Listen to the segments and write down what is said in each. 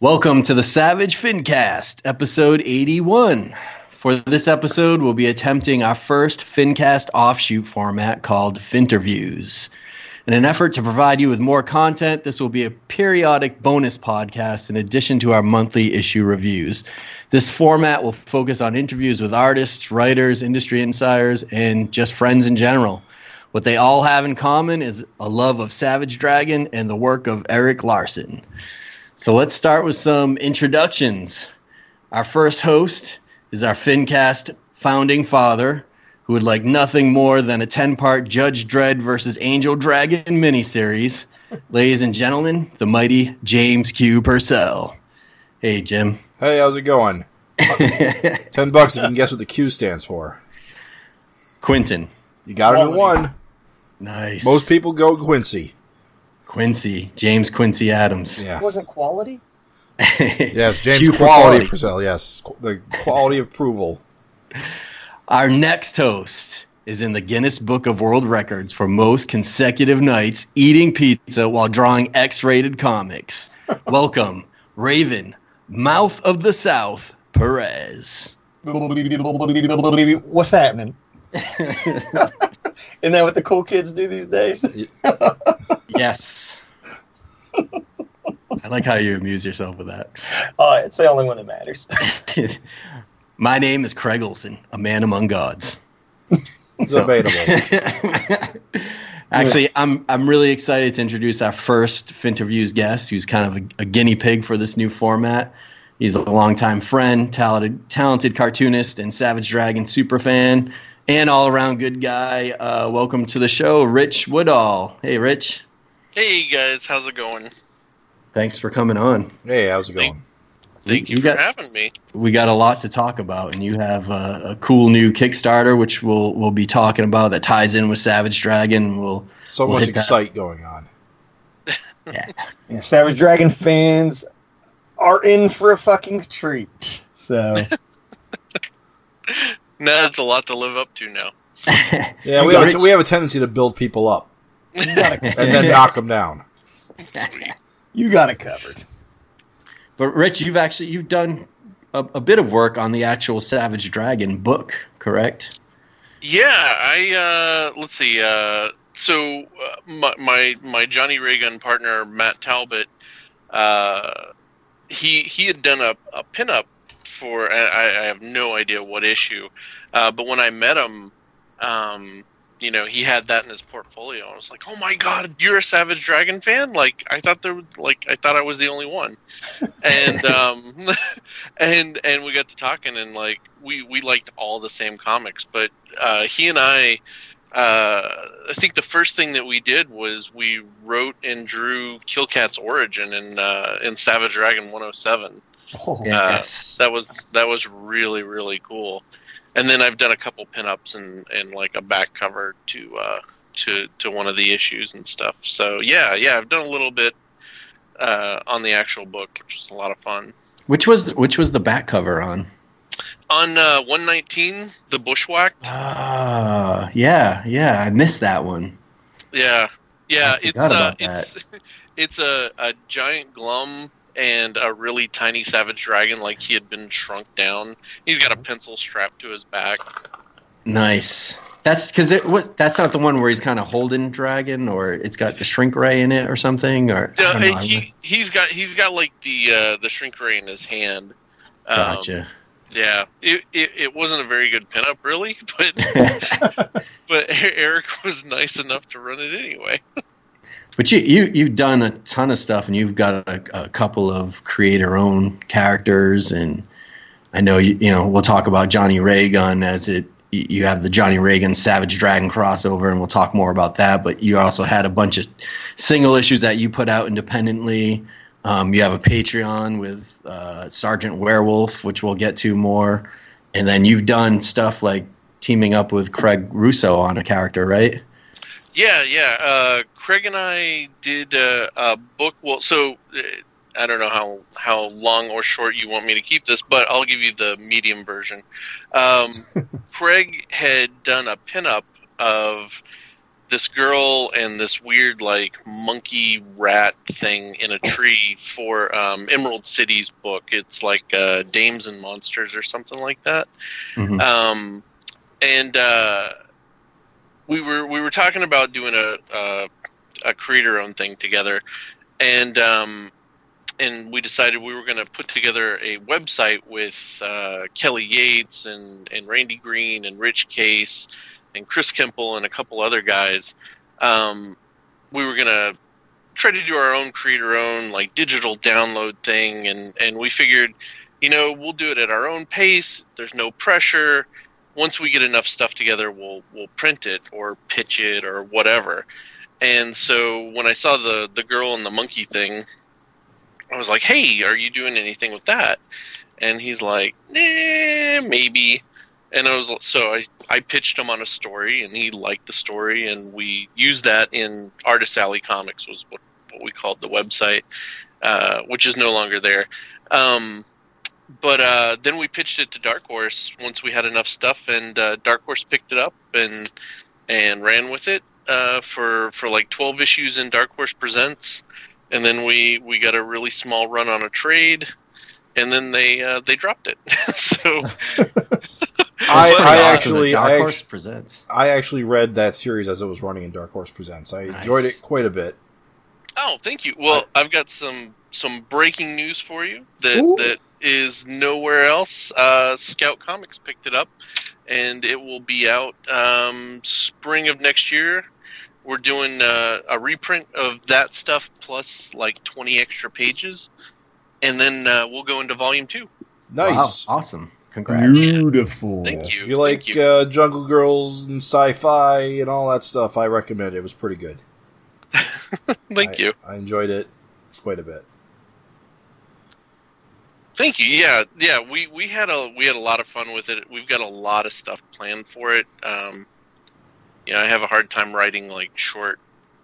Welcome to the Savage Fincast, episode 81. For this episode, we'll be attempting our first Fincast offshoot format called Finterviews. In an effort to provide you with more content, this will be a periodic bonus podcast in addition to our monthly issue reviews. This format will focus on interviews with artists, writers, industry insiders, and just friends in general. What they all have in common is a love of Savage Dragon and the work of Eric Larsen. So let's start with some introductions. Our first host is our Fincast founding father, who would like nothing more than a 10 part Judge Dredd versus Angel Dragon miniseries. Ladies and gentlemen, the mighty James Q. Purcell. Hey, Jim. Hey, how's it going? Ten bucks if you can guess what the Q stands for. Quentin. You got it in one. Nice. Most people go Quincy. Quincy. James Quincy Adams. Yeah. wasn't quality. Yes, James Q Quality, quality. Purcell. Yes, the quality approval. Our next host is in the Guinness Book of World Records for most consecutive nights eating pizza while drawing X rated comics. Welcome, Raven, Mouth of the South, Perez. What's happening? Isn't that what the cool kids do these days? Yes. I like how you amuse yourself with that. Oh, it's the only one that matters. My name is Craig Olson, a man among gods. So- Debatable. Actually, I'm I'm really excited to introduce our first Finterviews guest, who's kind of a, a guinea pig for this new format. He's a longtime friend, talented talented cartoonist, and Savage Dragon superfan, and all around good guy. Uh, welcome to the show, Rich Woodall. Hey, Rich. Hey guys, how's it going? Thanks for coming on. hey, how's it going? Thank you We for got- having me. we got a lot to talk about, and you have a, a cool new Kickstarter, which we'll we'll be talking about that ties in with Savage Dragon. We'll So We'll much hit that. excite going on. Yeah, Savage Dragon fans are in for a fucking treat. So No, it's a lot to live up to now. Yeah, You we have, a, we have a tendency to build people up you got it. and then knock them down. Sweet. you got it covered. But Rich, you've actually you've done a, a bit of work on the actual Savage Dragon book, correct? Yeah, I uh, let's see. Uh, so uh, my, my my Johnny Raygun partner Matt Talbot, uh, he he had done a, a pinup for I, I have no idea what issue, uh, but when I met him, um, you know, he had that in his portfolio. I was like, oh my god, you're a Savage Dragon fan? Like I thought there was like I thought I was the only one, and um, and and we got to talking and like we we liked all the same comics, but uh, he and I. Uh, I think the first thing that we did was we wrote and drew Killcat's origin in uh, in Savage Dragon 107 Oh, Yes. that was that was really really cool and then i've done a couple pinups and and like a back cover to uh to to one of the issues and stuff so yeah yeah i've done a little bit uh on the actual book which was a lot of fun Which was which was the back cover on? on uh 119 the bushwhacked Ah, yeah, yeah. I missed that one. yeah yeah I it's forgot uh about it's it's a a giant glum and a really tiny savage dragon like he had been shrunk down he's got a pencil strapped to his back Nice. That's because. What? That's not the one where he's kind of holding dragon, or it's got the shrink ray in it, or something, or I don't know. He he's got he's got like the uh, the shrink ray in his hand. Um, gotcha. Yeah, it, it it wasn't a very good pinup, really, but but Eric was nice enough to run it anyway. But you, you you've done a ton of stuff, and you've got a, a couple of creator-owned characters, and I know you you know we'll talk about Johnny Raygun as it. You you have the Johnny Raygun Savage Dragon crossover, and we'll talk more about that. But you also had a bunch of single issues that you put out independently. Um, you have a Patreon with uh, Sergeant Werewolf, which we'll get to more, and then you've done stuff like teaming up with Craig Rousseau on a character, right? Yeah, yeah. Uh, Craig and I did uh, a book. Well, so uh, I don't know how how long or short you want me to keep this, but I'll give you the medium version. Um, Craig had done a pinup of this girl and this weird like monkey rat thing in a tree for um, Emerald City's book. It's like uh, Dames and Monsters or something like that. Mhm. Um, and uh, we were we were talking about doing a a, a creator owned thing together, and um, and we decided we were going to put together a website with uh, Kelly Yates and and Randy Green and Rich Case and Chris Kemple and a couple other guys. Um, we were going to try to do our own creator own like digital download thing. And and we figured you know we'll do it at our own pace. There's no pressure once we get enough stuff together we'll we'll print it or pitch it or whatever. And so when i saw the the girl and the monkey thing i was like hey are you doing anything with that? And he's like nah, maybe. And i was so i i pitched him on a story and he liked the story and we used that in artist alley comics was what, what we called the website uh, which is no longer there. Um, but uh, then we pitched it to Dark Horse once we had enough stuff, and uh, Dark Horse picked it up and and ran with it uh, for for like twelve issues in Dark Horse Presents, and then we we got a really small run on a trade, and then they uh, they dropped it. so I, I actually, that Dark I, Horse presents. I actually read that series as it was running in Dark Horse Presents. I enjoyed it quite a bit. oh, thank you. Well, I've got some some breaking news for you that Ooh. that is nowhere else. Uh, Scout Comics picked it up, and it will be out um, spring of next year. We're doing uh, a reprint of that stuff plus like 20 extra pages, and then uh, we'll go into volume two. Nice. Wow, awesome. Congrats. Beautiful. Thank you. If you like you. Uh, Jungle Girls and sci-fi and all that stuff, I recommend it. It was pretty good. Thank I- you. I enjoyed it quite a bit. Thank you. Yeah, yeah. We we had a we had a lot of fun with it. We've got a lot of stuff planned for it. Um, you know, I have a hard time writing like short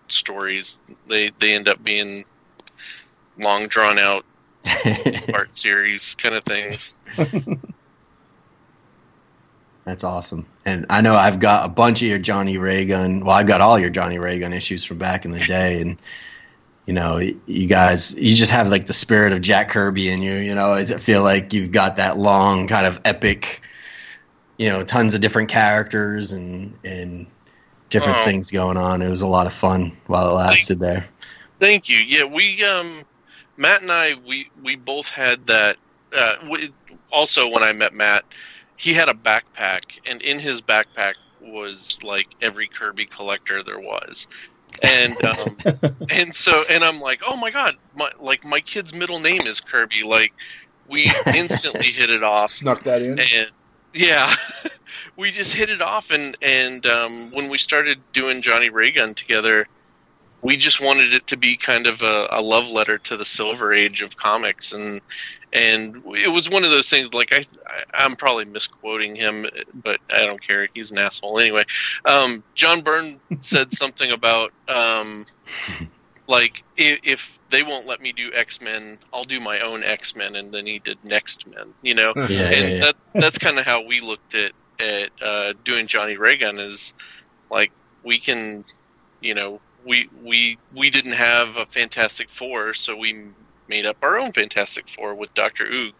stories. They they end up being long drawn out art series kind of things. That's awesome. And I know I've got a bunch of your Johnny Raygun. Well, I've got all your Johnny Raygun issues from back in the day, and you know, you guys, you just have like the spirit of Jack Kirby in you. You know, I feel like you've got that long kind of epic, you know, tons of different characters and and different Oh. things going on. It was a lot of fun while it lasted there. Thank you. Yeah, we um, Matt and I we we both had that. Uh, we, also, when I met Matt, he had a backpack, and in his backpack was like every Kirby collector there was, and um, and so and I'm like, oh my god, my like my kid's middle name is Kirby. Like, we instantly hit it off Snuck that in. and yeah we just hit it off and and um, when we started doing johnny raygun together we just wanted it to be kind of a, a love letter to the silver age of comics and and it was one of those things like I, I i'm probably misquoting him but i don't care. He's an asshole anyway. Um, john byrne said something about um, like if, if they won't let me do x-men i'll do my own x-men and then he did next men you know? Yeah, yeah, and yeah. that that's kind of how we looked at at uh, doing Johnny Raygun is like we can, you know, we we we didn't have a Fantastic Four, so we made up our own Fantastic Four with Doctor Oog.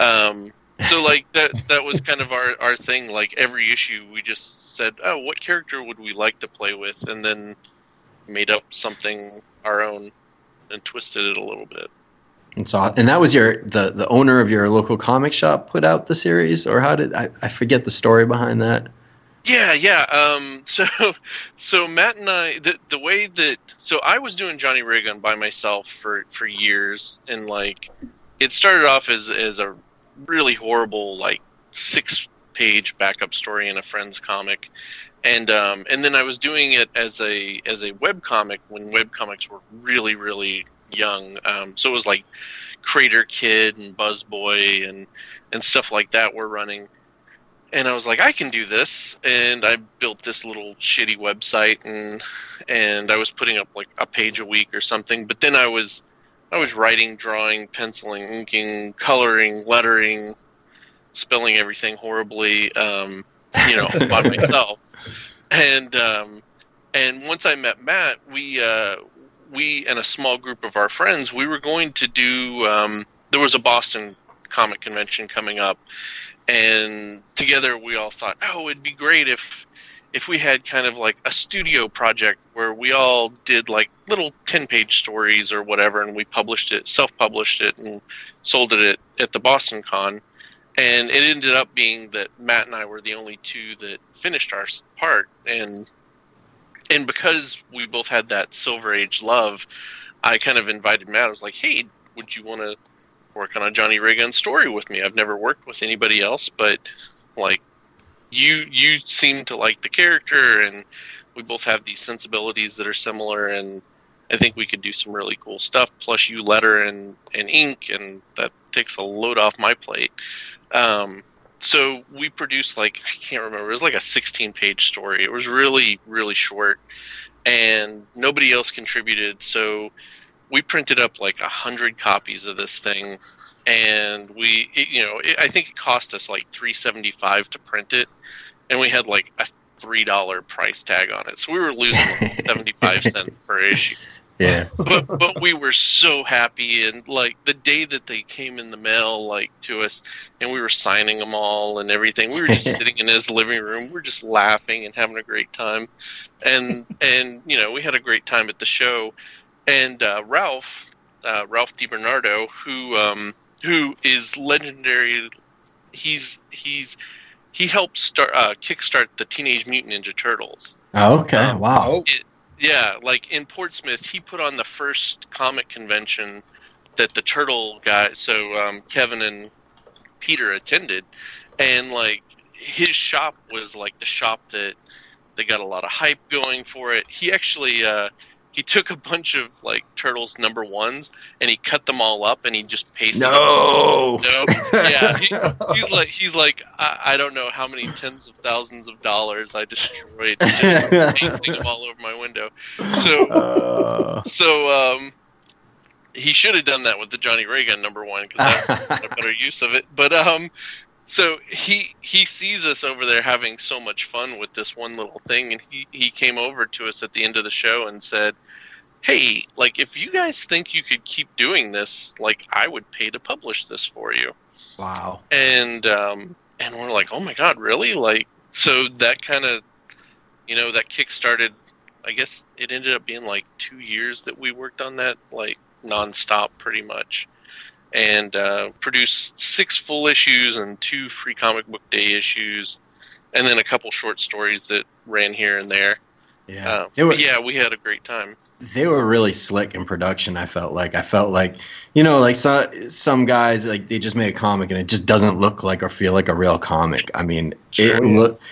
Um, so like that that was kind of our our thing. Like every issue, we just said, oh, what character would we like to play with, and then made up something our own and twisted it a little bit. And so, and that was your the the owner of your local comic shop put out the series, or how did I, I forget the story behind that? Yeah, yeah. Um, so, so Matt and I, the the way that so I was doing Johnny Raygun by myself for for years, and like it started off as as a really horrible like six page backup story in a friend's comic, and um, and then I was doing it as a as a web comic when web comics were really really young. Um, so it was like Crater Kid and Buzz Boy and and stuff like that were running and I was like, I can do this, and I built this little shitty website, and and I was putting up like a page a week or something. But then I was, I was writing, drawing, penciling, inking, coloring, lettering, spelling everything horribly, um, you know, by myself, and um, And once I met Matt, we uh, we and a small group of our friends, we were going to do. Um, there was a Boston comic convention coming up, and together we all thought, oh, it'd be great if if we had kind of like a studio project where we all did like little 10 page stories or whatever and we published it self-published it and sold it at, at the boston con. And it ended up being that matt and i were the only two that finished our part. And and because we both had that silver age love i kind of invited matt. I was like hey would you want to work on a johnny ray story with me i've never worked with anybody else but like you you seem to like the character and we both have these sensibilities that are similar and I think we could do some really cool stuff. Plus, you letter and, and ink, and that takes a load off my plate. Um, so we produced like I can't remember. It was like a 16 page story. It was really really short, and nobody else contributed. So we printed up like a hundred copies of this thing, and we it, you know it, I think it cost us like 375 to print it, and we had like a three dollar price tag on it. So we were losing like 75 cents per issue Yeah. but but we were so happy and like the day that they came in the mail like to us and we were signing them all and everything we were just sitting in his living room we were just laughing and having a great time and and you know we had a great time at the show and uh, Ralph uh, Ralph DiBernardo who um, who is legendary he's he's he helped start uh, kickstart the Teenage Mutant Ninja Turtles Oh, okay. Um, Wow. Oh, yeah, like in Portsmouth, he put on the first comic convention that the Turtle guy, so um, Kevin and Peter attended, and like his shop was like the shop that they got a lot of hype going for it. He actually uh, he took a bunch of like Turtles number ones and he cut them all up and he just pasted. No. them. No. Yeah. He, he's like he's like I, I don't know how many tens of thousands of dollars I destroyed just pasting them all over my window. So Uh, so um, he should have done that with the Johnny Raygun number one because that's a better use of it. But um, so he he sees us over there having so much fun with this one little thing, and he he came over to us at the end of the show and said. Hey, like if you guys think you could keep doing this, like I would pay to publish this for you wow. and um, and we're like, oh my god, really? Like, so that kind of, you know, that kick started. I guess it ended up being like two years that we worked on that, like nonstop, pretty much, and uh, produced six full issues and two free comic book day issues, and then a couple short stories that ran here and there. Yeah. Uh, They were- yeah, we had a great time. they were really slick in production. I felt like I felt like you know like some some guys like they just make a comic and it just doesn't look like or feel like a real comic. I mean, Sure. it looked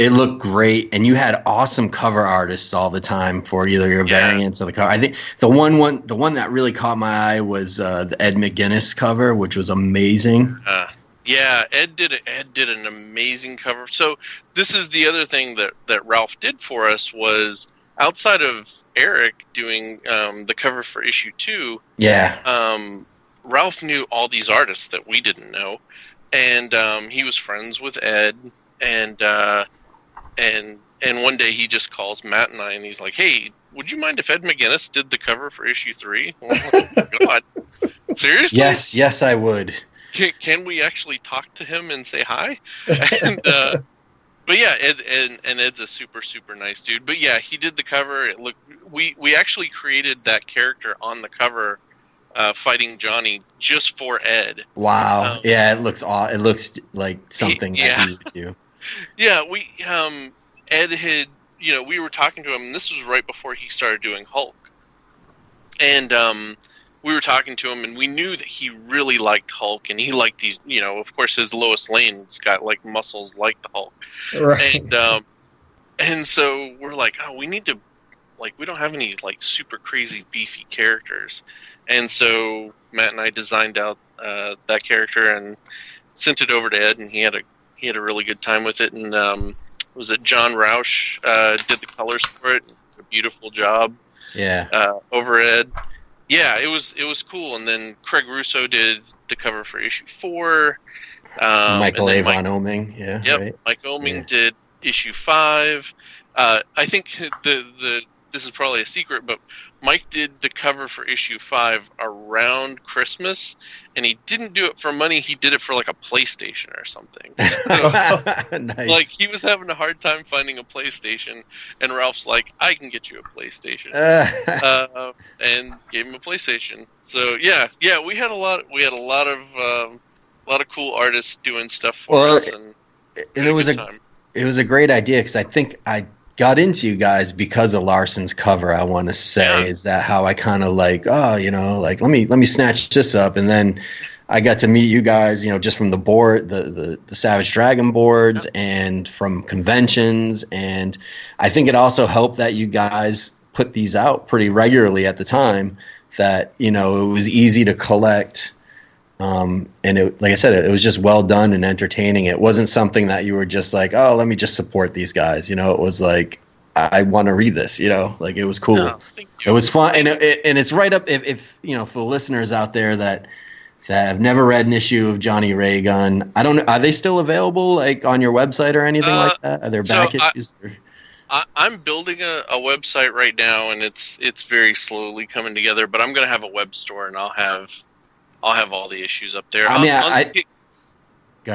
it looked great, and you had awesome cover artists all the time for either your Yeah. variants of the cover. I think the one one the one that really caught my eye was uh, the Ed McGuinness cover, which was amazing. Uh, yeah, Ed did a, Ed did an amazing cover. So this is the other thing that that Ralph did for us was outside of Eric doing um, the cover for issue two. Yeah, Um, Ralph knew all these artists that we didn't know, and um, he was friends with Ed. And uh, and and one day he just calls Matt and I, and he's like, "Hey, would you mind if Ed McGuinness did the cover for issue three? Oh God, seriously? yes, yes, I would. can, can we actually talk to him and say hi? and, uh, but yeah, Ed, Ed, and Ed's a super super nice dude. But yeah, he did the cover. It looked we we actually created that character on the cover, uh, fighting Johnny just for Ed. Wow. Um, yeah, it looks aw- it looks like something yeah. that he would do. Yeah, we um Ed had you know we were talking to him. and This was right before he started doing Hulk, and um we were talking to him, and we knew that he really liked Hulk, and he liked these. You know, of course, his Lois Lane's got like muscles like the Hulk. right. and um, and so we're like, oh, we need to like we don't have any like super crazy beefy characters, and so Matt and I designed out uh, that character and sent it over to Ed, and he had a he had a really good time with it. And um, was it John Rauch uh, did the colors for it? A beautiful job Yeah. uh, over Ed. Yeah, it was it was cool. And then Craig Rousseau did the cover for issue four. Um, Michael Avon Mike- Oeming. Yeah. Yep. Right. Mike Oeming Yeah. did issue five, Uh, I think the the this is probably a secret, but Mike did the cover for issue five around Christmas, and he didn't do it for money. He did it for like a PlayStation or something. So, nice. like he was having a hard time finding a PlayStation, and Ralph's like, "I can get you a PlayStation," Uh, uh, and gave him a PlayStation. So yeah, yeah, we had a lot. We had a lot of um, a lot of cool artists doing stuff for Well, us, and, and it was a time. it was a great idea because I think I got into you guys because of Larsen's cover. I want to say Yeah. is that how I kind of like oh you know like let me let me snatch this up and then I got to meet you guys you know just from the board the the, the Savage Dragon boards and from conventions and I think it also helped that you guys put these out pretty regularly at the time that you know it was easy to collect um, and it, like I said, it, it was just well done and entertaining. It wasn't something that you were just like, oh, let me just support these guys. You know, it was like, I, I want to read this. You know, like it was cool. No. It was fun, and it, it- and it's right up. If, if you know, for the listeners out there that that have never read an issue of Johnny Raygun, I don't. Are they still available, like on your website or anything Uh, like that? Are there so back I- issues? or- I, I'm building a, a website right now, and it's it's very slowly coming together. But I'm going to have a web store, and I'll have I'll have all the issues up there. I On- mean, on, I- the,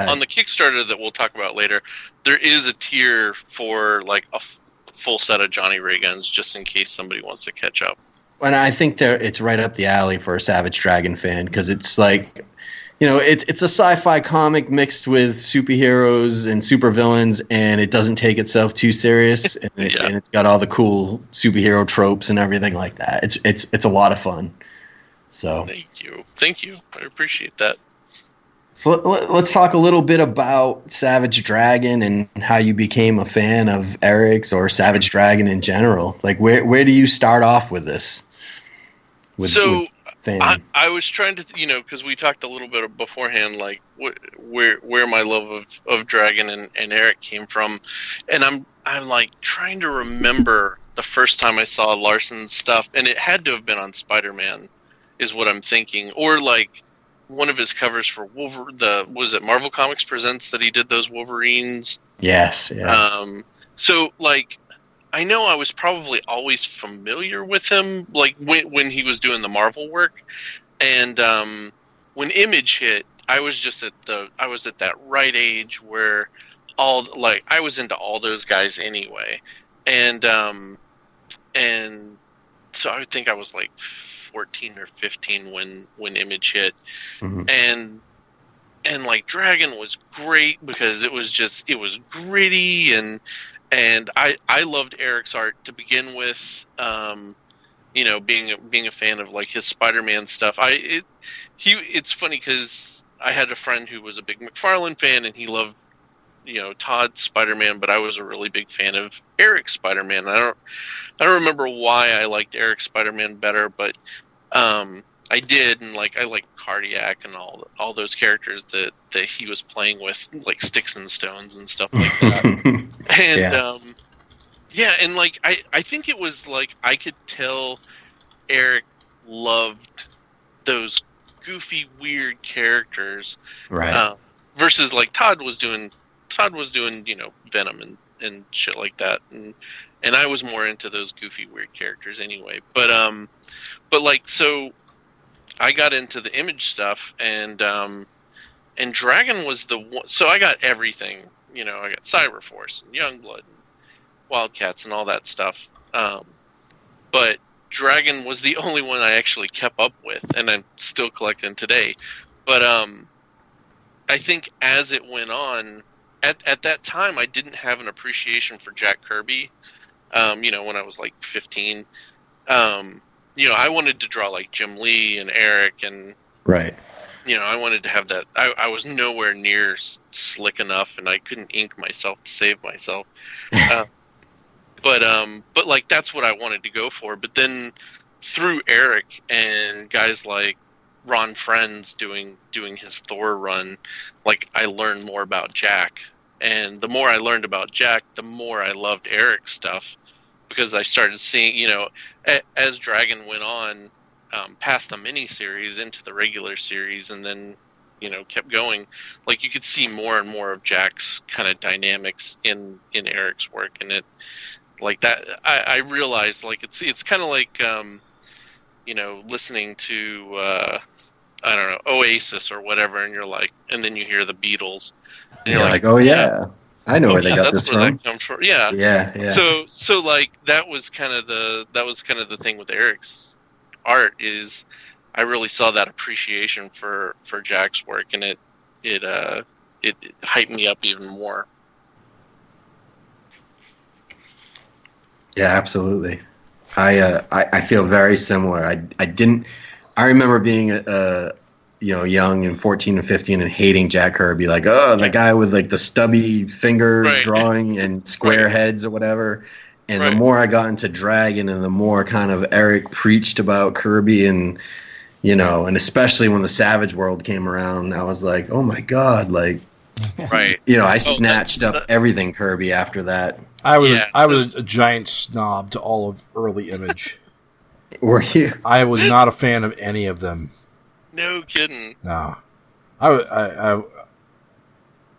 on the Kickstarter that we'll talk about later, there is a tier for like a f- full set of Johnny Rayguns, just in case somebody wants to catch up. and I think that it's right up the alley for a Savage Dragon fan because it's like, you know, it's it's a sci-fi comic mixed with superheroes and supervillains, and it doesn't take itself too serious, and, it, Yeah. and it's got all the cool superhero tropes and everything like that. It's it's it's a lot of fun. So, Thank you, thank you, I appreciate that. so let, let's talk a little bit about Savage Dragon and how you became a fan of Eric's or Savage Dragon in general. Like, where where do you start off with this? With, so. with? I, I was trying to, you know, because we talked a little bit beforehand, like wh- where where my love of, of Dragon and, and Eric came from, and I'm I'm like trying to remember the first time I saw Larsen's stuff, and it had to have been on Spider Man, is what I'm thinking, or like one of his covers for Wolver the was it Marvel Comics Presents that he did those Wolverines. yes, yeah. Um, so like, I know I was probably always familiar with him, like when when he was doing the Marvel work, and um, when Image hit, I was just at the I was at that right age where all like I was into all those guys anyway, and um, and so I think I was like fourteen or fifteen when when Image hit, Mhm. and and like Dragon was great because it was just it was gritty and and I I loved Eric's art to begin with. Um, you know, being a- being a fan of like his Spider-Man stuff. I it he it's funny because I had a friend who was a big McFarlane fan and he loved you know Todd's Spider-Man, but I was a really big fan of Eric's Spider-Man. I don't I don't remember why I liked Eric's Spider-Man better, but um, I did, and like I like Cardiac and all all those characters that that he was playing with, like Sticks and Stones and stuff like that. and Yeah. um, yeah, and like I I think it was like I could tell Eric loved those goofy, weird characters right. uh, versus like Todd was doing. Todd was doing, you know, Venom and, and shit like that, and and I was more into those goofy, weird characters anyway. But um, but like so, I got into the image stuff, and um, and Dragon was the one. So I got everything. You know, I got Cyberforce and Youngblood, and Wildcats, and all that stuff. Um, but Dragon was the only one I actually kept up with, and I'm still collecting today. But um, I think as it went on, at at that time, I didn't have an appreciation for Jack Kirby. Um, you know, when I was like 15, um, you know, I wanted to draw like Jim Lee and Eric, and right. you know, I wanted to have that. I, I was nowhere near s- slick enough, and I couldn't ink myself to save myself. Uh, but um, but like that's what I wanted to go for. But then through Eric and guys like Ron Frenz doing doing his Thor run, like I learned more about Jack, and the more I learned about Jack, the more I loved Eric's stuff because I started seeing, you know, a, as Dragon went on um, past the mini series into the regular series, and then you know kept going. Like you could see more and more of Jack's kind of dynamics in in Eric's work, and it like that. I, I realized like it's it's kind of like um, you know listening to uh, I don't know Oasis or whatever, and you're like, and then you hear the Beatles, and You're like, oh yeah, I know oh, where they yeah, got that's this where from. from. Yeah. Yeah, yeah. So so like that was kind of the that was kind of the thing with Eric's art is I really saw that appreciation for for Jack's work, and it it uh it, it hyped me up even more. Yeah, absolutely. I, uh, I I feel very similar. I I didn't. I remember being uh you know young and fourteen and fifteen and hating Jack Kirby, like oh the guy with like the stubby finger Right. drawing and square Right. heads or whatever. And the more I got into Dragon, and the more kind of Eric preached about Kirby and you know, and especially when the Savage World came around, I was like, oh my god, like Right. you know, I that- snatched up that- everything Kirby after that. I was Yeah. I was a giant snob to all of early Image. Were you? I was not a fan of any of them. No kidding. No, I I I,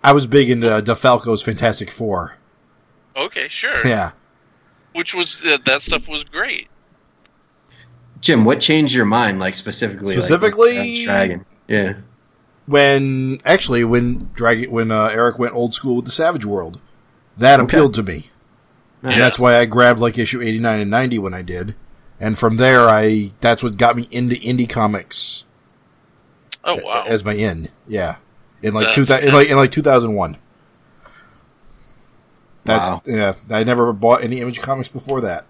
I was big into uh, DeFalco's Fantastic Four. Okay, sure. Yeah, Which was uh, that stuff was great. Jim, what changed your mind, like specifically? Specifically- Savage Dragon. Yeah. when actually when Dragon when uh, Eric went old school with the Savage World, that Okay. appealed to me, and that's why I grabbed like issue eighty nine and ninety when I did, and from there I that's what got me into indie comics Oh wow. as my in. Yeah, in like That's two thou- in like in like two thousand one. That's Wow. yeah. I never bought any Image comics before that,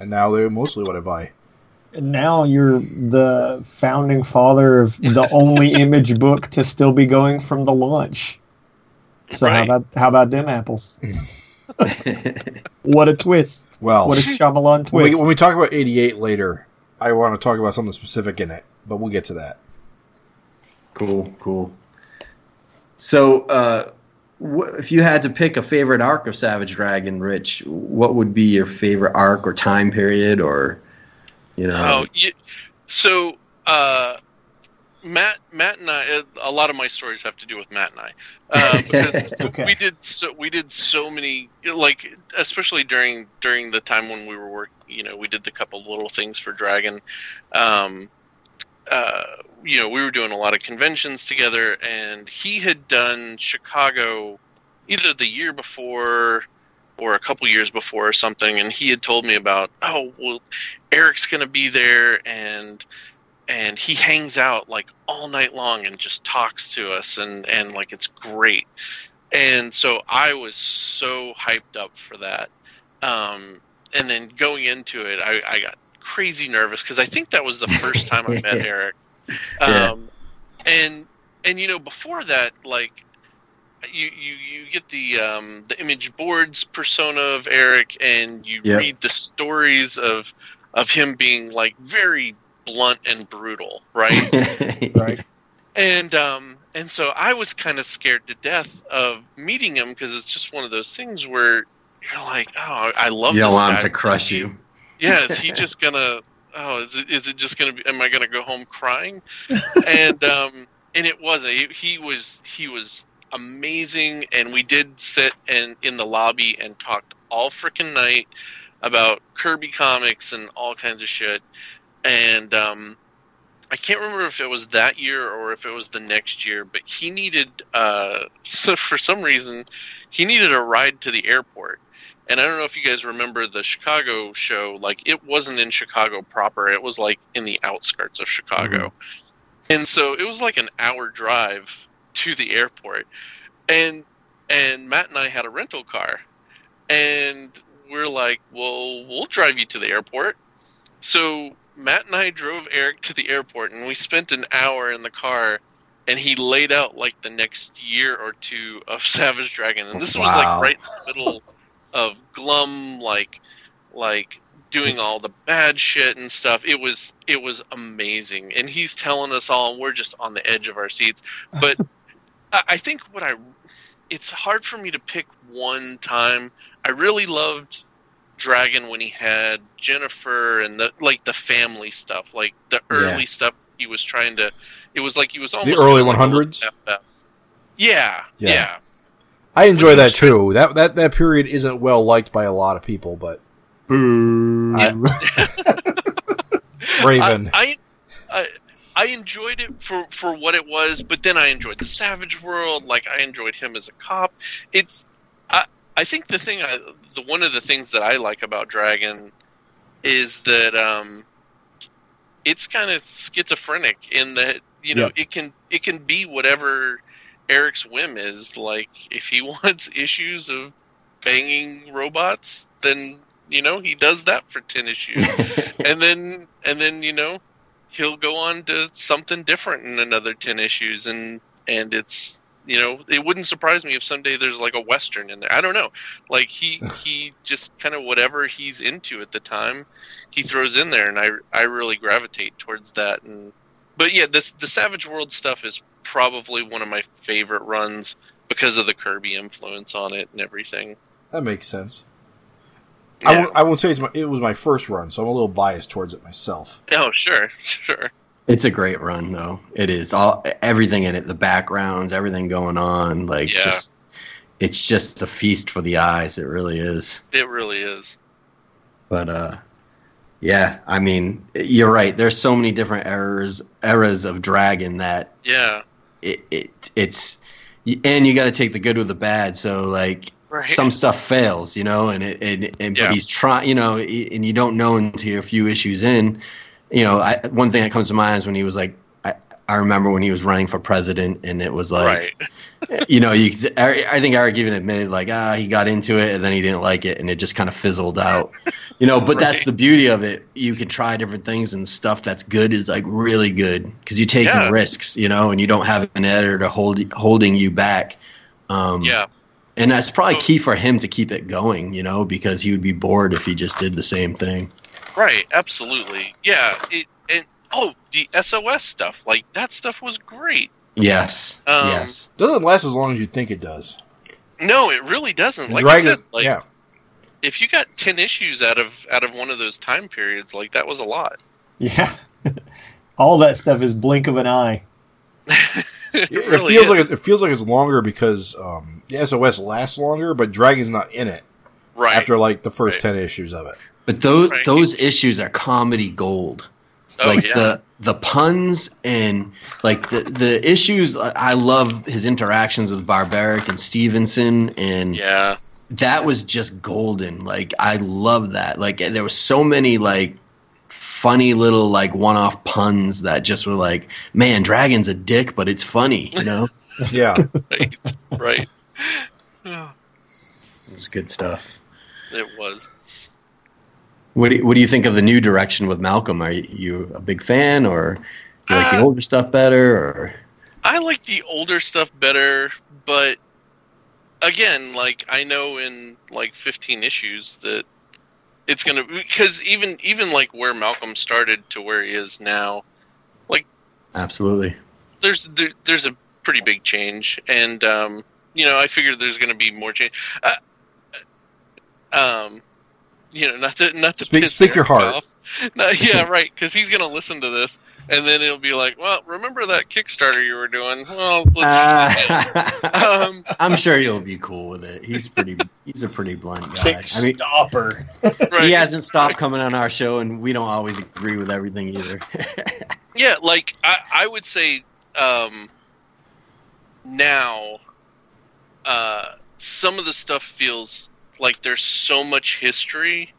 and now they're mostly what I buy. And now you're the founding father of the only image book to still be going from the launch. So how about how about them apples? What a twist! Well, What a Shyamalan when we, twist! when we talk about eighty eight later, I want to talk about something specific in it, but we'll get to that. Cool, cool. So, uh, wh- if you had to pick a favorite arc of Savage Dragon, Rich, what would be your favorite arc or time period, or you know? Oh, you, so uh, Matt, Matt and I. uh, lot of my stories have to do with Matt and I, uh, because okay. we did so we did so many like especially during during the time when we were work. You know, we did the couple little things for Dragon. Um, uh, you know, we were doing a lot of conventions together, and he had done Chicago either the year before or a couple years before or something, and he had told me about, oh, well, Eric's going to be there, and and he hangs out like all night long and just talks to us, and and like it's great, and so I was so hyped up for that, um, and then going into it, I, I got crazy nervous because I think that was the first time I met Eric, Yeah. um, and and you know before that, like you you you get the um, the image boards persona of Eric, and you Yep. read the stories of of him being like very blunt and brutal, right? right? and um and so I was kind of scared to death of meeting him because it's just one of those things where you're like, oh, I love you don't this want him guy. to crush you. Yeah, is he just gonna? Oh, is it is it just gonna be? Am I gonna go home crying? and um, and it wasn't. He, he was he was amazing, and we did sit and in the lobby and talked all freaking night about Kirby comics and all kinds of shit. And um, I can't remember if it was that year or if it was the next year, but he needed uh, so for some reason he needed a ride to the airport. And I don't know if you guys remember the Chicago show. Like it wasn't in Chicago proper; it was like in the outskirts of Chicago. Mm-hmm. And so it was like an hour drive to the airport, and and Matt and I had a rental car, and we're like, well, we'll drive you to the airport. So Matt and I drove Eric to the airport, and we spent an hour in the car. And he laid out like the next year or two of Savage Dragon, and this was like right in the middle of glum like like doing all the bad shit and stuff it was it was amazing and he's telling us all and we're just on the edge of our seats but I, I think what i it's hard for me to pick one time i really loved dragon when he had jennifer and the like the family stuff like the early Yeah. stuff he was trying to it was like he was almost early doing like 100s? Yeah Yeah. yeah I enjoy that too. That that that period isn't well liked by a lot of people, but Boo. I- Raven. I, I, I I enjoyed it for for what it was, but then I enjoyed the Savage World. Like I enjoyed him as a cop. It's I I think the thing I the one of the things that I like about Dragon is that um it's kind of schizophrenic in that you know Yep. it can it can be whatever Eric's whim is. Like if he wants issues of banging robots, then you know he does that for ten issues. And then and then you know he'll go on to something different in another 10 issues and and it's you know it wouldn't surprise me if someday there's like a western in there. I don't know. Like he he just kind of whatever he's into at the time he throws in there and i i really gravitate towards that and but yeah this the savage world stuff is probably one of my favorite runs because of the kirby influence on it and everything that makes sense. I won't, I won't say it's my, it was my first run, so I'm a little biased towards it myself. oh sure sure It's a great run, though. It is all everything in it, the backgrounds, everything going on. Like Yeah. just, it's just a feast for the eyes. It really is. it really is But uh, yeah, I mean, you're right. There's so many different eras eras of Dragon that yeah it, it it's and you got to take the good with the bad. So like right some stuff fails, you know, and it and, and Yeah. but he's trying, you know, and you don't know until you're a few issues in. You know, I, one thing that comes to mind is when he was like, I, remember when he was running for president, and it was like, right you know, you I I think Eric even admitted like, ah, he got into it and then he didn't like it, and it just kind of fizzled out. You know, but that's the beauty of it. You can try different things, and stuff that's good is like really good because you take Yeah. risks, you know, and you don't have an editor to hold holding you back. Um, yeah and that's probably key for him to keep it going, you know, because he would be bored if he just did the same thing. Right, absolutely. Yeah, it, oh, the SOS stuff, like that stuff was great. Yes. Um, yes. Doesn't last as long as you think it does. No, it really doesn't. And Like I Dragon, said, like yeah, if you got ten issues out of out of one of those time periods, like that was a lot. Yeah. All that stuff is blink of an eye. it, it, it really feels like is. it's, it feels like it's longer because um, the SOS lasts longer, but Dragon's not in it right. after like the first Right. ten issues of it. But those Right. those issues are comedy gold. Oh like yeah, the the puns and like the the issues I I love his interactions with Barbaric and Stevenson and yeah, that was just golden. Like I love that. Like there was so many like funny little like one-off puns that just were like, man, Dragon's a dick, but it's funny, you know? Yeah, right, right. Oh, it was good stuff. it was. What do you, what do you think of the new direction with Malcolm? Are you a big fan, or you like the Uh, older stuff better? Or I like the older stuff better, but again, like I know in like 15 issues that it's gonna because even even like where Malcolm started to where he is now, like absolutely, there's there, there's a pretty big change, and um, you know I figured there's gonna be more change. Uh, um, you know, not to not to Speak- piss speak your heart. off. No, yeah, right, because he's gonna listen to this, and then it'll be like, well, remember that Kickstarter you were doing? Well, let's, Ah. um, I'm sure you'll be cool with it. He's pretty. He's a pretty blunt guy. Kick I mean, stopper. right. he hasn't stopped coming on our show, and we don't always agree with everything either. Yeah, like I, I would say um, now, uh, some of the stuff feels like there's so much history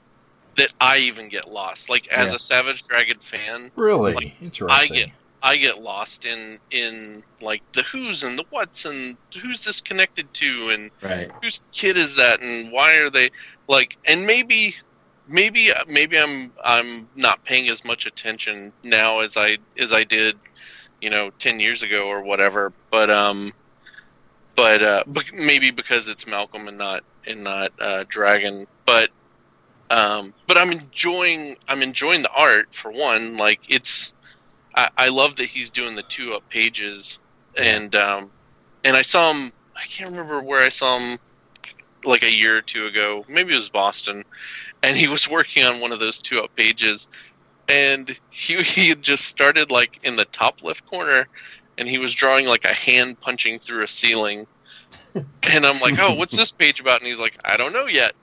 that I even get lost. Like as Yeah. a Savage Dragon fan, really Like, interesting. I get I get lost in in like the who's and the what's and who's this connected to and right. whose kid is that and why are they like and maybe maybe maybe i'm i'm not paying as much attention now as i as i did you know 10 years ago or whatever but um but uh maybe because it's malcolm and not and not uh dragon but um but i'm enjoying i'm enjoying the art for one like it's i i love that he's doing the two up pages and um and i saw him i can't remember where i saw him like a year or two ago maybe it was boston and he was working on one of those two up pages and he he had just started like in the top left corner and he was drawing like a hand punching through a ceiling and i'm like oh what's this page about? And he's like i don't know yet.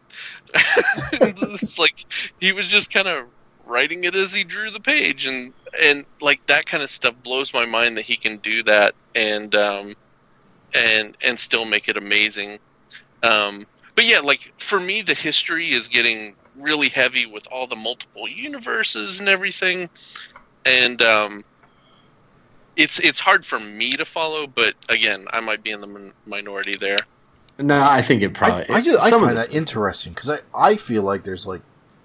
It's like he was just kind of writing it as he drew the page, and and like that kind of stuff blows my mind that he can do that and um, and and still make it amazing. Um, but yeah, like for me, the history is getting really heavy with all the multiple universes and everything, and um, it's it's hard for me to follow. But again, I might be in the min- minority there. No, I think it probably. I, I just I some of find this- that interesting because I, I feel like there's like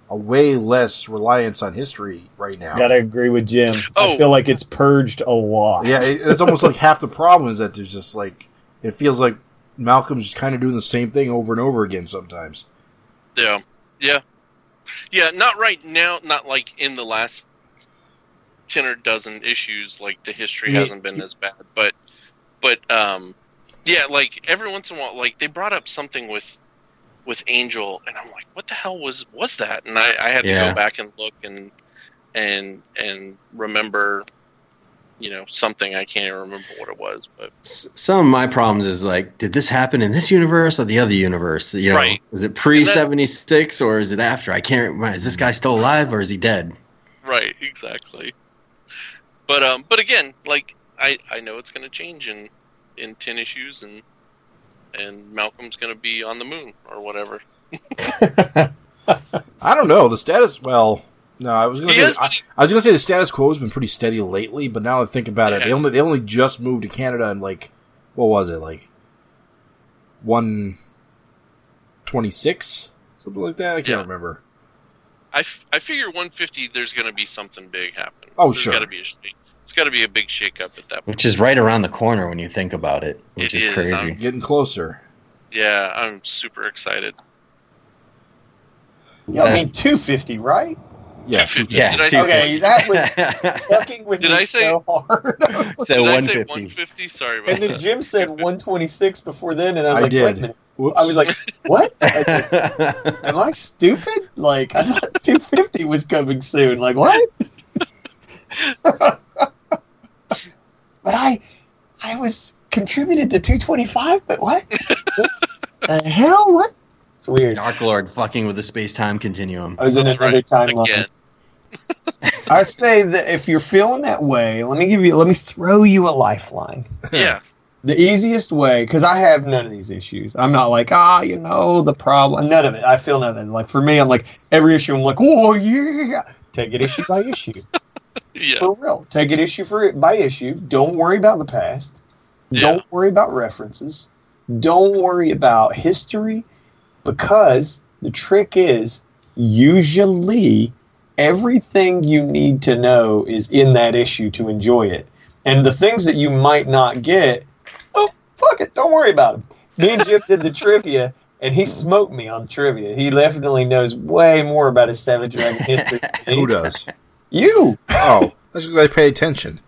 a way less reliance on history right now. Gotta agree with Jim. Oh. I feel like it's purged a lot. Yeah, it, it's almost like half the problem is that there's just like it feels like Malcolm's just kind of doing the same thing over and over again sometimes. Yeah, yeah, yeah. Not right now. Not like in the last ten or dozen issues. Like the history Yeah. hasn't been as bad, but but um, yeah. Like every once in a while, like they brought up something with with Angel, and I'm like, what the hell was was that? And I, I had to Yeah. go back and look and and and remember. You know something I can't even remember what it was, but some of my problems is like, did this happen in this universe or the other universe? You know, Right. is it pre seventy six or is it after? I can't remember. Is this guy still alive or is he dead? Right, exactly. But um, but again, like I I know it's going to change in in ten issues, and and Malcolm's going to be on the moon or whatever. I don't know the status. Well, no, I was gonna say I, I was gonna say the status quo has been pretty steady lately, but now I think about it, they only they only just moved to Canada and like what was it like one twenty six something like that. I can't Yeah. remember. I, f- I figure 150. There's going to be something big happen. Oh, there's sure. Got to be a. It's got to be a big shake up at that point. Which is right around the corner when you think about it, which It is, is, crazy. um, Getting closer. Yeah, I'm super excited. Yeah, I mean, 250, right? Yeah, 250. Yeah, Did I, two- Okay, that was fucking with Did me I say- so hard. so did I one say fifty. 150? Sorry about and then that. Jim said 126 before then, and I was I like, wait a did. minute. Whoops. I was like, what? I said, Am I stupid? Like, I thought 250 was coming soon. Like, what? But I, I was contributed to 225. But what? what the hell? What? It's weird. Dark Lord fucking with the space time continuum. I was in That's another right. timeline. Again. I say that if you're feeling that way, let me give you, let me throw you a lifeline. Yeah. The easiest way, because I have none of these issues. I'm not like, ah, you know, the problem. None of it. I feel nothing. Like for me, I'm like every issue. I'm like, oh yeah, take it issue by issue. Yeah. For real, take it issue for by issue. Don't worry about the past. Yeah. Don't worry about references. Don't worry about history, because the trick is usually everything you need to know is in that issue to enjoy it. And the things that you might not get, oh fuck it, don't worry about them. Me and Jim did the trivia, and he smoked me on trivia. He definitely knows way more about his Savage Dragon history. than Who does? You. Oh, that's because I pay attention.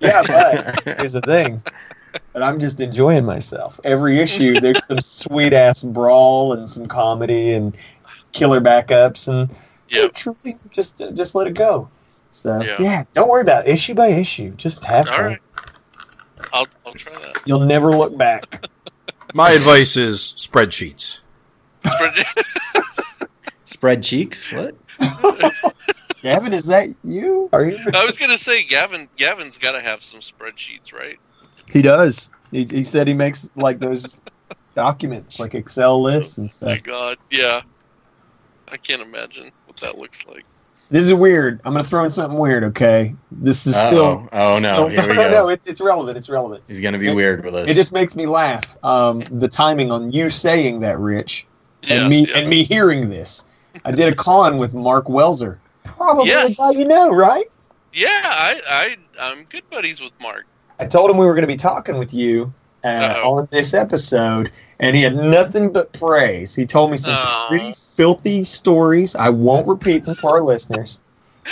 Yeah, but here's the thing. But I'm just enjoying myself. Every issue, there's some sweet ass brawl and some comedy and killer backups, and Yep. truly, just uh, just let it go. So Yeah. yeah. don't worry about it. issue by issue. Just have All fun. right. I'll I'll try that. You'll never look back. My advice is spreadsheets. Spread cheeks? What? Gavin, is that you? Are you? I was gonna say Gavin. Gavin's got to have some spreadsheets, right? He does. He, he said he makes like those documents, like Excel lists and stuff. My. God, yeah. I can't imagine what that looks like. This is weird. I'm gonna throw in something weird. Okay, this is Uh-oh. still. Oh, no. still- Here we no, go. no, it's, it's relevant. It's relevant. He's gonna be weird with us. It just makes me laugh. Um, the timing on you saying that, Rich, Yeah, and me yeah. and me hearing this. I did a con with Mark Welzer. Probably Yes. a guy you know, right? Yeah, I, I, I'm good buddies with Mark. I told him we were going to be talking with you uh, on this episode, and he had nothing but praise. He told me some Aw. pretty filthy stories. I won't repeat them for our listeners.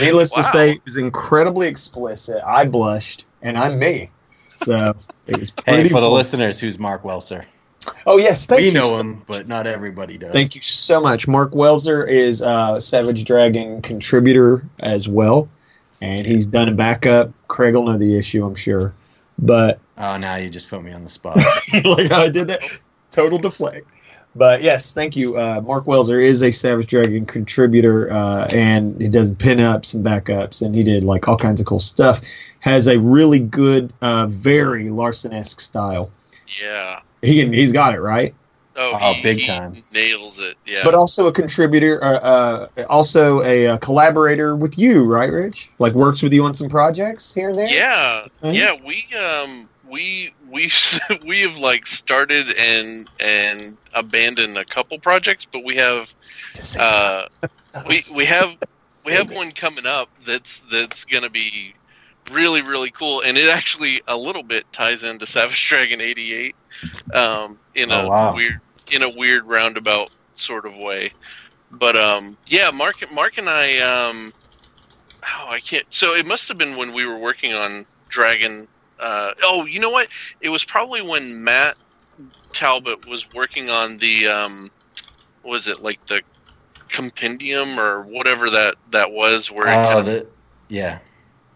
Needless to Wow. say, it was incredibly explicit. I blushed, and I'm me. So it was pretty. hey, for the listeners, who's Mark Welser? Oh yes, thank we you. know so- him, but not everybody does. Thank you so much. Mark Welzer is a Savage Dragon contributor as well, and he's done a backup. Craig will know the issue, I'm sure. But Oh, now you just put me on the spot. like how I did that, total deflect. But yes, thank you. Uh, Mark Welser is a Savage Dragon contributor, uh, and he does pinups and backups, and he did like all kinds of cool stuff. Has a really good, uh, very Larsen-esque style. Yeah. He can, he's got it right, Oh, Oh, he, big he time. Nails it. Yeah. but also a contributor, uh, uh, also a, uh collaborator with you, right, Rich? Like works with you on some projects here and there. yeah. Nice. Yeah. We um we we we have like started and and abandoned a couple projects, but we have uh we we have we have one coming up that's that's gonna be really really cool and it actually a little bit ties into savage dragon 88 um in a Oh, wow. weird in a weird roundabout sort of way. But um yeah mark mark and i um oh i can't so it must have been when we were working on dragon uh oh you know what? It was probably when matt talbot was working on the um what was it like the compendium or whatever that that was where it Oh, the yeah,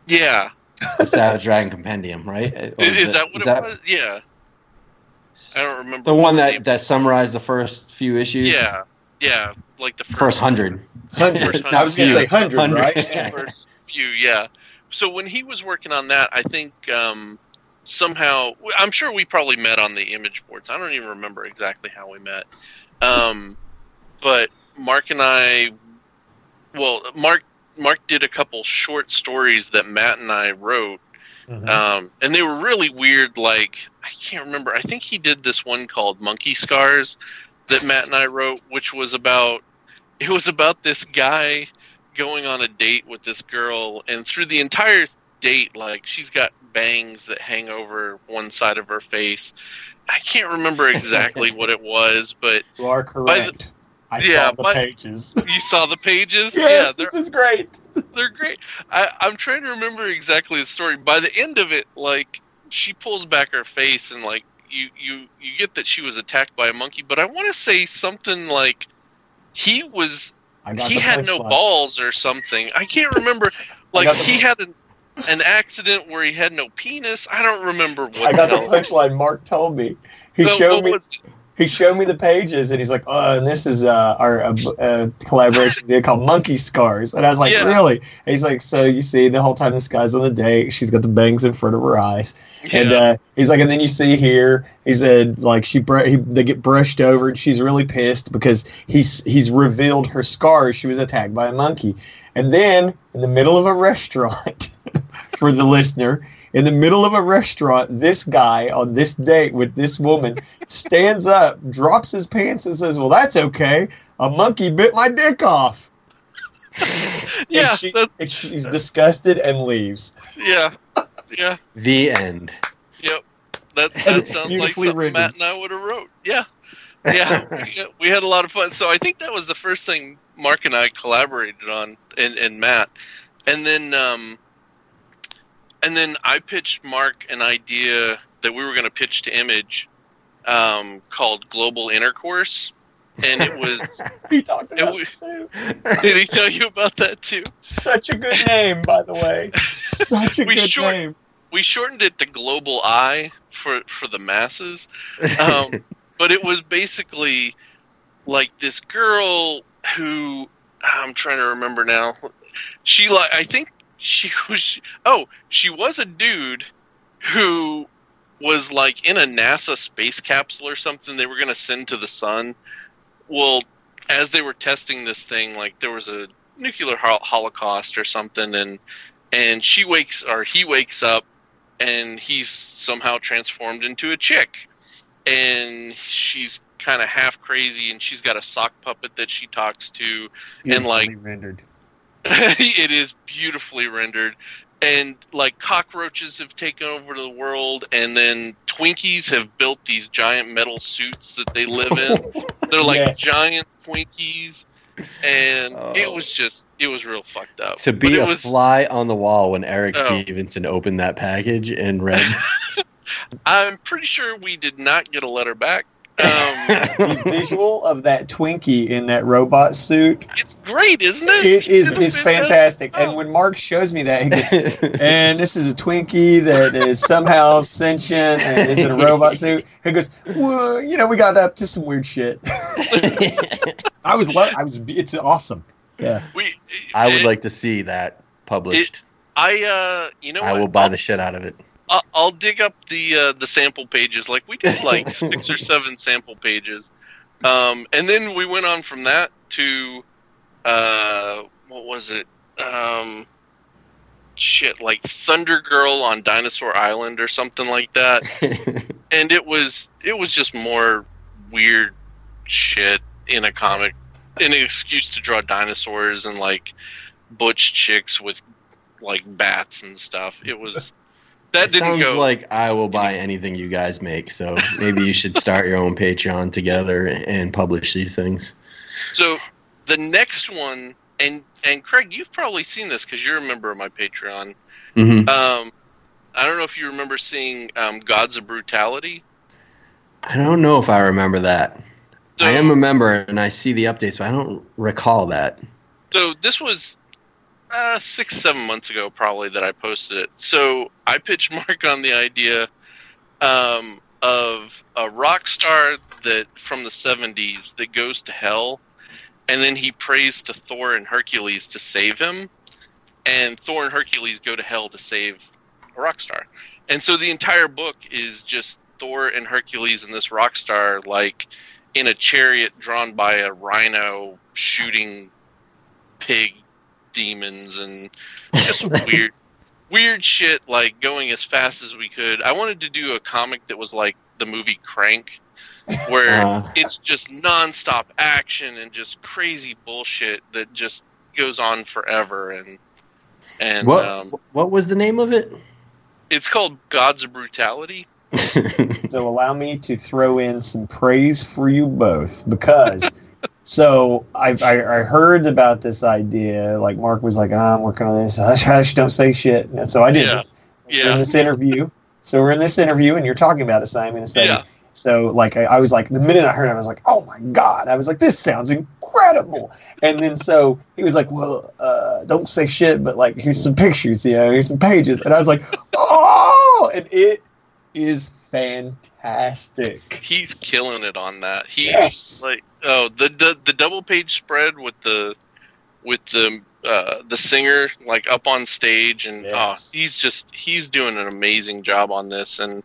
yeah. The Savage Dragon Compendium, right? Is, is that what is it was? Yeah i don't remember The one that that summarized the first few issues. yeah yeah like the first, first hundred. hundred. First I was going to say hundred, Hundred. right? Yeah. first few yeah so when he was working on that i think um somehow i'm sure we probably met on the image boards i don't even remember exactly how we met um but mark and i well mark mark did a couple short stories that matt and i wrote Mhm. um, and they were really weird. Like I can't remember. I think he did this one called Monkey Scars that Matt and I wrote, which was about it was about this guy going on a date with this girl, and through the entire date, like she's got bangs that hang over one side of her face. I can't remember exactly what it was, but You are correct. I yeah, saw the pages. you saw the pages. yes, yeah, this is great. they're great. I, I'm trying to remember exactly the story. By the end of it, like she pulls back her face and like you you you get that she was attacked by a monkey. But I want to say something like he was he had no punchline. balls or something. I can't remember. Like he had an an accident where he had no penis. I don't remember what. I got the punchline. Mark told me. He So showed me. He showed me the pages, and he's like, "Oh, and this is uh, our uh, uh, collaboration deal called Monkey Scars." And I was like, Yeah. "Really?" And he's like, "So you see, the whole time this guy's on the date, she's got the bangs in front of her eyes." And uh, he's like, and then you see here, he said, like she, br- he, they get brushed over, and she's really pissed because he's he's revealed her scars. She was attacked by a monkey, and then in the middle of a restaurant, for the listener, in the middle of a restaurant, this guy on this date with this woman stands up, drops his pants, and says, "Well, that's okay. A monkey bit my dick off." yeah, and, she, and she's disgusted and leaves. yeah, yeah. The end. Yep. That that sounds like something written. Matt and I would have wrote. Yeah. Yeah. we, we had a lot of fun. So I think that was the first thing Mark and I collaborated on and, and Matt. And then um and then I pitched Mark an idea that we were gonna pitch to Image um called Global Intercourse. And it was He talked about it too. did he tell you about that too? Such a good name, by the way. Such a We good short- name. We shortened it to Global Eye for for the masses. um, but it was basically like this girl who I'm trying to remember now. She like I think she was oh she was a dude who was like in a NASA space capsule or something they were going to send to the sun. Well, as they were testing this thing, like there was a nuclear hol- holocaust or something, and and she wakes or he wakes up and he's somehow transformed into a chick and she's kind of half crazy and she's got a sock puppet that she talks to And, like- rendered. it is beautifully rendered and like cockroaches have taken over the world and then twinkies have built these giant metal suits that they live in they're like Yes. giant twinkies and it Oh. was just it was real fucked up to But be it a was fly on the wall when Eric Oh. Stephenson opened that package and read. i'm pretty sure we did not get a letter back the Um, visual of that Twinkie in that robot suit it's great, isn't it? it is It's is fantastic. And when Mark shows me that, he goes, and this is a Twinkie that is somehow sentient and is in a robot suit. He goes, well, you know, we got up to some weird shit. I was, lo- I was, it's awesome. Yeah. we, I would it- like to see that published. I uh, you know I what? will buy the shit out of it. I'll, I'll dig up the uh, the sample pages. Like we did like six or seven sample pages, um, and then we went on from that to uh, what was it? Um, shit, like Thunder Girl on Dinosaur Island or something like that. And it was it was just more weird shit in a comic, an excuse to draw dinosaurs and like butch chicks with like bats and stuff. It was that It didn't sounds go. like I will buy anything you guys make. So maybe you should start your own Patreon together and publish these things. So the next one, and and Craig, you've probably seen this because you're a member of my Patreon. hmm Um, I don't know if you remember seeing um, Gods of Brutality. I don't know if I remember that. So, I am a member and I see the updates, but I don't recall that. so this was uh, six, seven months ago, probably that I posted it. So I pitched Mark on the idea um, of a rock star that from the '70s that goes to hell, and then he prays to Thor and Hercules to save him, and Thor and Hercules go to hell to save a rock star. And so the entire book is just Thor and Hercules and this rock star, like in a chariot drawn by a rhino shooting pig demons and just weird weird shit like going as fast as we could. I wanted to do a comic that was like the movie Crank where Uh, it's just nonstop action and just crazy bullshit that just goes on forever and and what um, what was the name of it? it's called Gods of Brutality. So allow me to throw in some praise for you both because. So I, I I heard about this idea. Like Mark was like, ah, "I'm working on this. Hush, hush, don't say shit." And so I did. Yeah. We're in this interview. So we're in this interview, and you're talking about it, Simon. And saying, Yeah. So like I, I was like, the minute I heard it, I was like, "Oh my god!" I was like, "This sounds incredible." And then so he was like, "Well, uh, don't say shit, but like here's some pictures, you know, here's some pages." And I was like, "Oh!" And it is fantastic. He's killing it on that. He Yes. like oh the, the the double page spread with the with the uh, the singer like up on stage and Yes. oh, he's just he's doing an amazing job on this and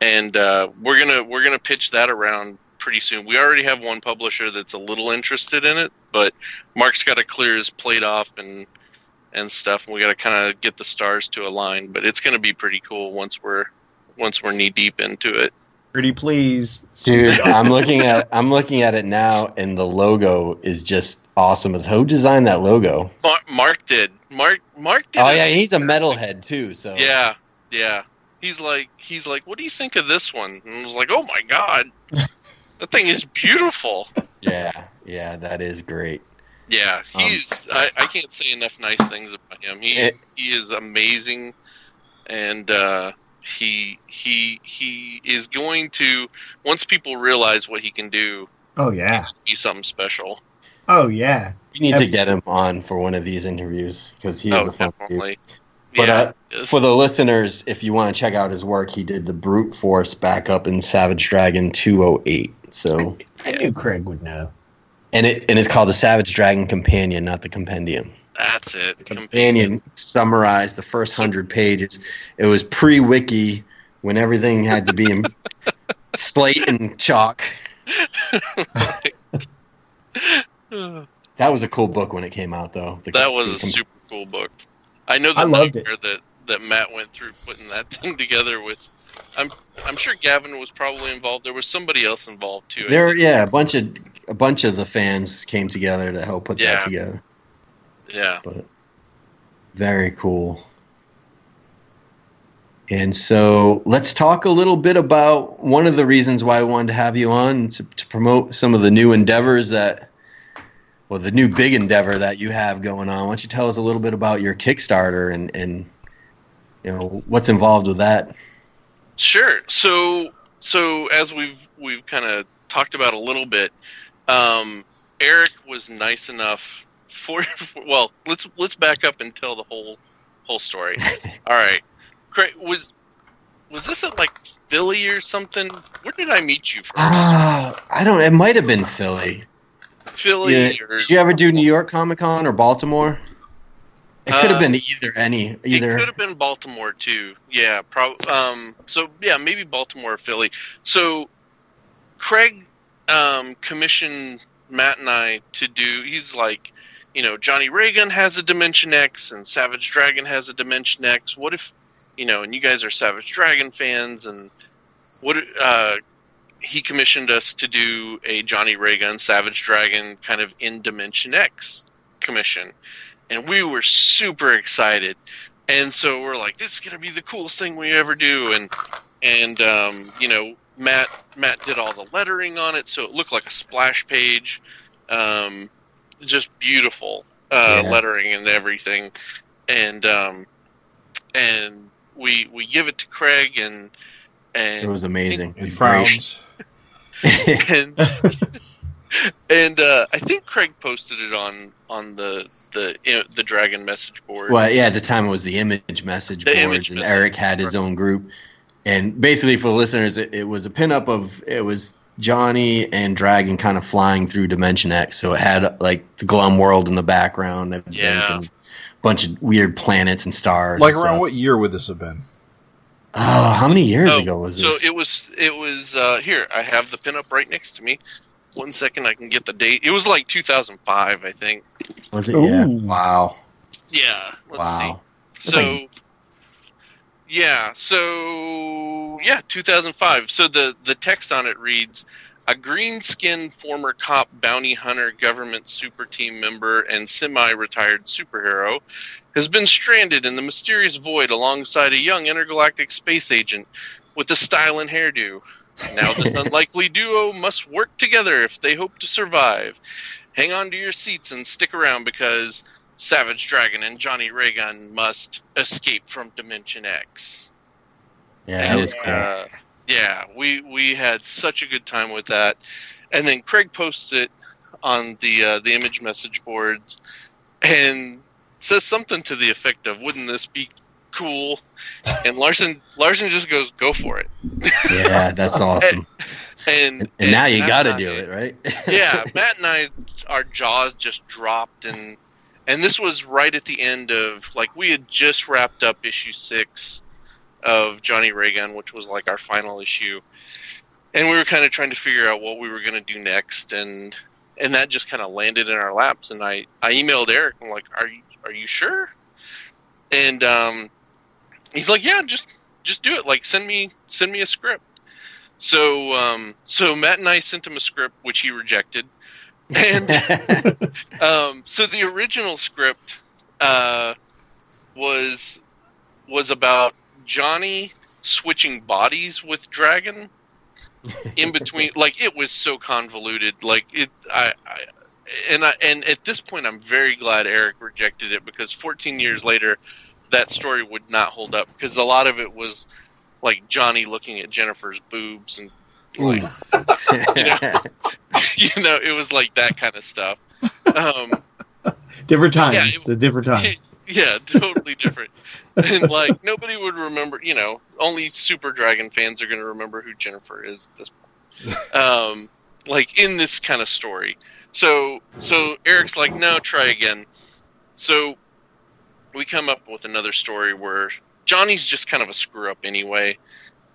and uh, we're gonna we're gonna pitch that around pretty soon. We already have one publisher that's a little interested in it, but Mark's got to clear his plate off and and stuff. And we got to kind of get the stars to align, but it's gonna be pretty cool once we're once we're knee deep into it. Pretty please, Dude, I'm looking at I'm looking at it now, and the logo is just awesome. As who designed that logo? Mar- Mark did. Mark Mark did. Oh it. yeah, he's a metalhead too. So Yeah, yeah. He's like, he's like, what do you think of this one? And I was like, oh my god, that thing is beautiful. yeah, yeah, that is great. Yeah, Um, he's. I, I can't say enough nice things about him. He It- he is amazing, and uh, he he he is going to once people realize what he can do, Oh yeah. be something special. Oh yeah. We need to get him on for one of these interviews because he is oh, a fun dude. But, yeah, uh. For the listeners, if you want to check out his work, he did the Brute Force backup in Savage Dragon 208. So, I knew Craig would know. and it and it's called the Savage Dragon Companion, not the Compendium. That's it. Companion summarized the first hundred pages. It was pre-wiki when everything had to be in slate and chalk. That was a cool book when it came out, though. The- That was a super cool book. I know the I loved it. that that Matt went through putting that thing together with. I'm I'm sure Gavin was probably involved. There was somebody else involved too. There, yeah, a bunch of a bunch of the fans came together to help put Yeah. that together. Yeah. But Very cool. And so let's talk a little bit about one of the reasons why I wanted to have you on to, to promote some of the new endeavors that, well, the new big endeavor that you have going on. Why don't you tell us a little bit about your Kickstarter and, and you know what's involved with that? Sure. So so as we've we've kind of talked about a little bit. Um, Eric was nice enough for, for well, let's let's back up and tell the whole whole story. All right, Craig was was this at like Philly or something? Where did I meet you first? Ah, I don't. It might have been Philly. Philly Yeah. or Did you ever do New York Comic Con or Baltimore? It could have Uh, been either any either. It could have been Baltimore too. Yeah, prob- um so yeah, maybe Baltimore or Philly. So Craig um commissioned Matt and I to do he's like, you know, Johnny Raygun has a Dimension X and Savage Dragon has a Dimension X. What if you know, and you guys are Savage Dragon fans and what uh he commissioned us to do a Johnny Raygun Savage Dragon kind of in Dimension X commission. And we were super excited. And so we're like this is going to be the coolest thing we ever do. And and um, you know matt matt did all the lettering on it so it looked like a splash page. Um, just beautiful uh, Yeah. lettering and everything and um, and we we give it to craig and and It was amazing. He It's great. frowns. and and uh, I think Craig posted it on on the the the Dragon message board. well, yeah, at the time it was the image message The boards, image and message, Eric had his own group. And basically, for the listeners, it, it was a pinup of it was Johnny and Dragon kind of flying through Dimension X. So it had like the Glum world in the background, and Yeah. everything, bunch of weird planets and stars. Like and around stuff. what year would this have been? Oh, how many years Oh, ago was so this? So it was it was uh, here. I have the pinup right next to me. One second, I can get the date. It was like 2005, I think. was it? Yeah. Wow. Yeah. Let's wow. see. That's So. like- yeah. So yeah, 2005. So the the text on it reads. A green skinned former cop, bounty hunter, government super team member, and semi retired superhero has been stranded in the mysterious void alongside a young intergalactic space agent with a style and hairdo. Now, this unlikely duo must work together if they hope to survive. Hang on to your seats and stick around because Savage Dragon and Johnny Raygun must escape from Dimension X. Yeah, that was cool. Uh, yeah, we we had such a good time with that, and then Craig posts it on the uh, the image message boards, and says something to the effect of, "Wouldn't this be cool?" And Larsen Larsen just goes, "Go for it." Yeah, that's awesome. And And now you got to do it, right? yeah, Matt and I, our jaws just dropped, and and this was right at the end of like we had just wrapped up issue six of Johnny Raygun, which was like our final issue, and we were kind of trying to figure out what we were going to do next, and and that just kind of landed in our laps, and I I emailed Eric, I'm like, are you are you sure? And um, he's like, yeah, just just do it. Like send me send me a script. So um, so Matt and I sent him a script which he rejected, and um, so the original script uh, was was about Johnny switching bodies with Dragon in between. like it was so convoluted. Like it, I, I and I and at this point, I'm very glad Eric rejected it because 14 years later, that story would not hold up because a lot of it was like Johnny looking at Jennifer's boobs and like you know it was like that kind of stuff. Um, Different times. Yeah, it- the different times. yeah, totally different. and like nobody would remember, you know, only Super Dragon fans are going to remember who Jennifer is at this point. Um, like in this kind of story. So so Eric's like, "No, try again." So we come up with another story where Johnny's just kind of a screw up anyway.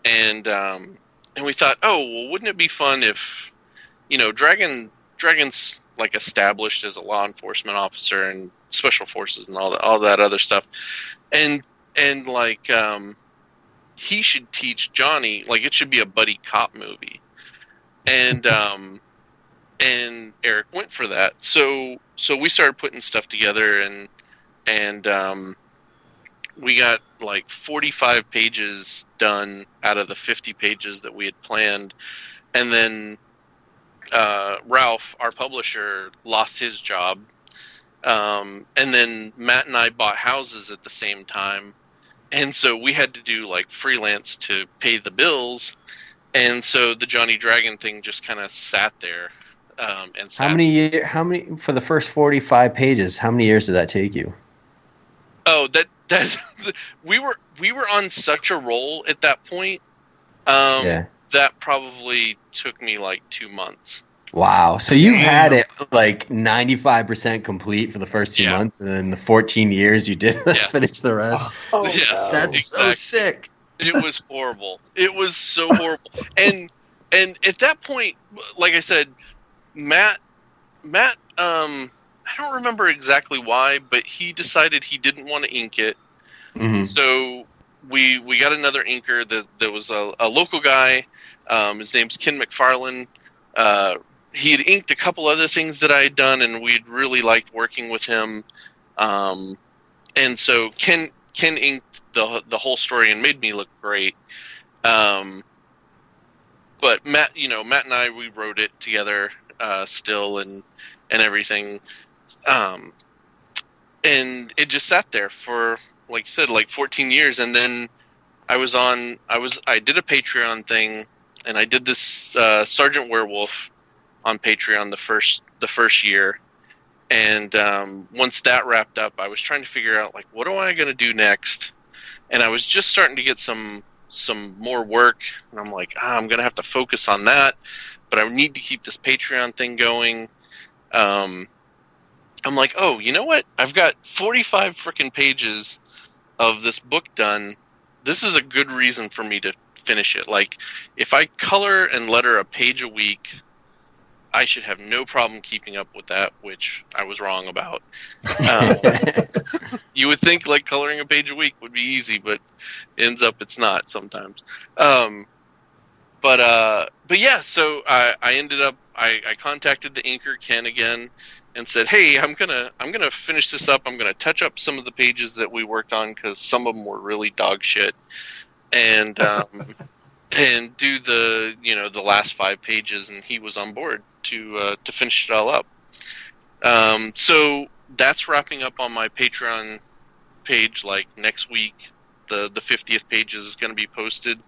And um and we thought, "Oh, well wouldn't it be fun if you know, Dragon Dragon's like established as a law enforcement officer and special forces and all that all that other stuff. And and like um he should teach johnny like it should be a buddy cop movie. And um and eric went for that. So so we started putting stuff together and and um we got like 45 pages done out of the 50 pages that we had planned and then uh, Ralph, our publisher, lost his job. Um, and then Matt and I bought houses at the same time. And so we had to do like freelance to pay the bills. and so the Johnny Dragon thing just kind of sat there. Um, and How many how many for the first 45 pages, how many years did that take you? Oh, that that we were we were on such a roll at that point. Um, yeah. That probably took me like two months. Wow. So you had it like 95% complete for the first 2 Yeah. months and then the 14 years you did Yeah. finish the rest. Oh, Yes. no. That's so sick. It was horrible. It was so horrible. And and at that point, like I said, Matt Matt um I don't remember exactly why, but he decided he didn't want to ink it. Mhm. So we we got another inker that that was a, a local guy. Um, his name's Ken McFarland. Uh, he had inked a couple other things that I had done, and we'd really liked working with him. Um, and so Ken Ken inked the the whole story and made me look great. Um, but Matt, you know, Matt and I we wrote it together uh, still and and everything. Um, and it just sat there for like you said like 14 years. And then i was on i was i did a patreon thing and i did this uh, sergeant werewolf on patreon the first the first year. And um, once that wrapped up i was trying to figure out like what am i going to do next? And i was just starting to get some some more work. And i'm like ah, i'm going to have to focus on that. But i need to keep this patreon thing going. Um, I'm like, oh, you know what? I've got 45 freaking pages of this book done. This is a good reason for me to finish it. Like, if I color and letter a page a week, I should have no problem keeping up with that, which I was wrong about. Um, you would think like coloring a page a week would be easy, but ends up it's not sometimes. Um, but uh, but yeah, so I, I ended up I, I contacted the inker Ken again and said, "Hey, I'm gonna I'm gonna finish this up. I'm gonna touch up some of the pages that we worked on because some of them were really dog shit, and um, and do the you know the last five pages." And he was on board to uh, to finish it all up. Um, so that's wrapping up on my Patreon page like next week. The the 50th page is going to be posted.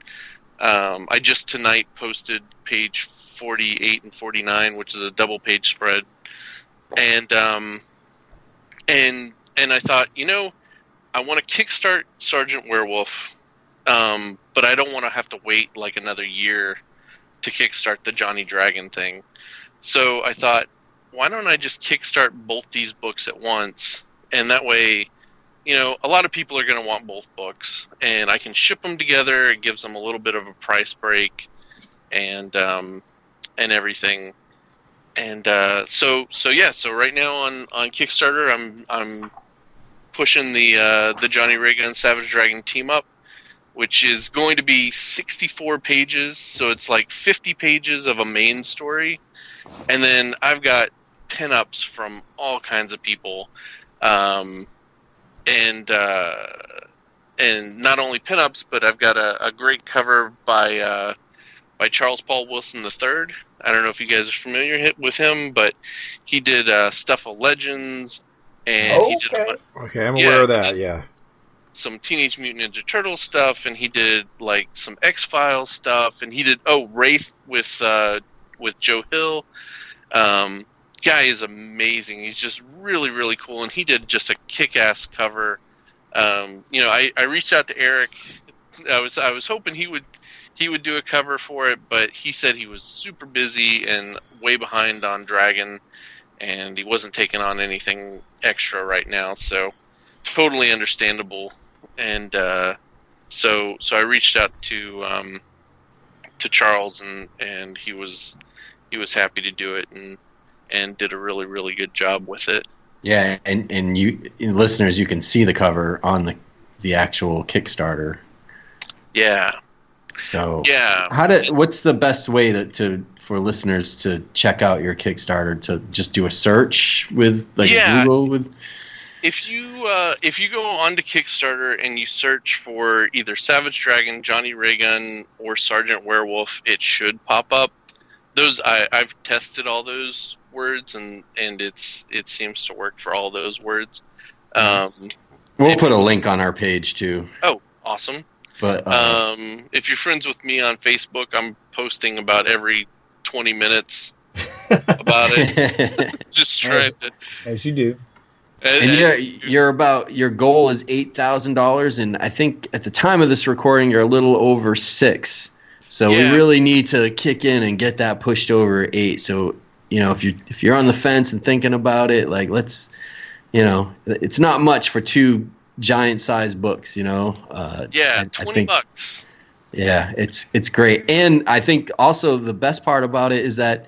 Um, I just tonight posted page 48 and 49, which is a double page spread and um, and and I thought, you know, I want to kickstart Sergeant Werewolf, um, but I don't want to have to wait like another year to kickstart the Johnny Dragon thing. So I thought, why don't I just kickstart both these books at once, and that way, you know, a lot of people are going to want both books, and I can ship them together. It gives them a little bit of a price break, and um, and everything and uh, so so yeah so right now on on kickstarter i'm i'm pushing the uh, the johnny raygun savage dragon team up which is going to be 64 pages. So it's like 50 pages of a main story. And then i've got pinups from all kinds of people. Um, and uh, and not only pinups but i've got a, a great cover by uh, by Charles Paul Wilson III. I don't know if you guys are familiar with him, but he did uh, stuff of Legends, and he did Okay. Okay, I'm Yeah, aware of that. Yeah. some Teenage Mutant Ninja Turtle stuff, and he did like some X Files stuff, and he did oh Wraith with uh, with Joe Hill. Um, guy is amazing. He's just really really cool, and he did just a kick ass cover. Um, you know, I, I reached out to Eric. I was I was hoping he would he would do a cover for it, but he said he was super busy and way behind on Dragon, and he wasn't taking on anything extra right now. So totally understandable. And uh, so so I reached out to um, to Charles, and and he was he was happy to do it, and and did a really really good job with it. Yeah, and and you listeners, you can see the cover on the the actual Kickstarter. Yeah, So yeah. how do what's the best way to, to for listeners to check out your Kickstarter? To just do a search with like Yeah. Google with if you uh, if you go onto Kickstarter and you search for either Savage Dragon, Johnny Raygun, or Sergeant Werewolf, it should pop up. Those I, I've tested all those words and and it's it seems to work for all those words. Um, We'll put a link on our page too. oh, awesome! But uh, Um, if you're friends with me on Facebook, I'm posting about every 20 minutes about it. Just trying to. As you do. and you're you're about your goal is eight thousand dollars, and I think at the time of this recording you're a little over six. So Yeah. we really need to kick in and get that pushed over eight. So you know if you if you're on the fence and thinking about it, like let's, you know, it's not much for two giant sized books. You know, uh, yeah, I- I 20 think- bucks. Yeah, it's it's great, and I think also the best part about it is that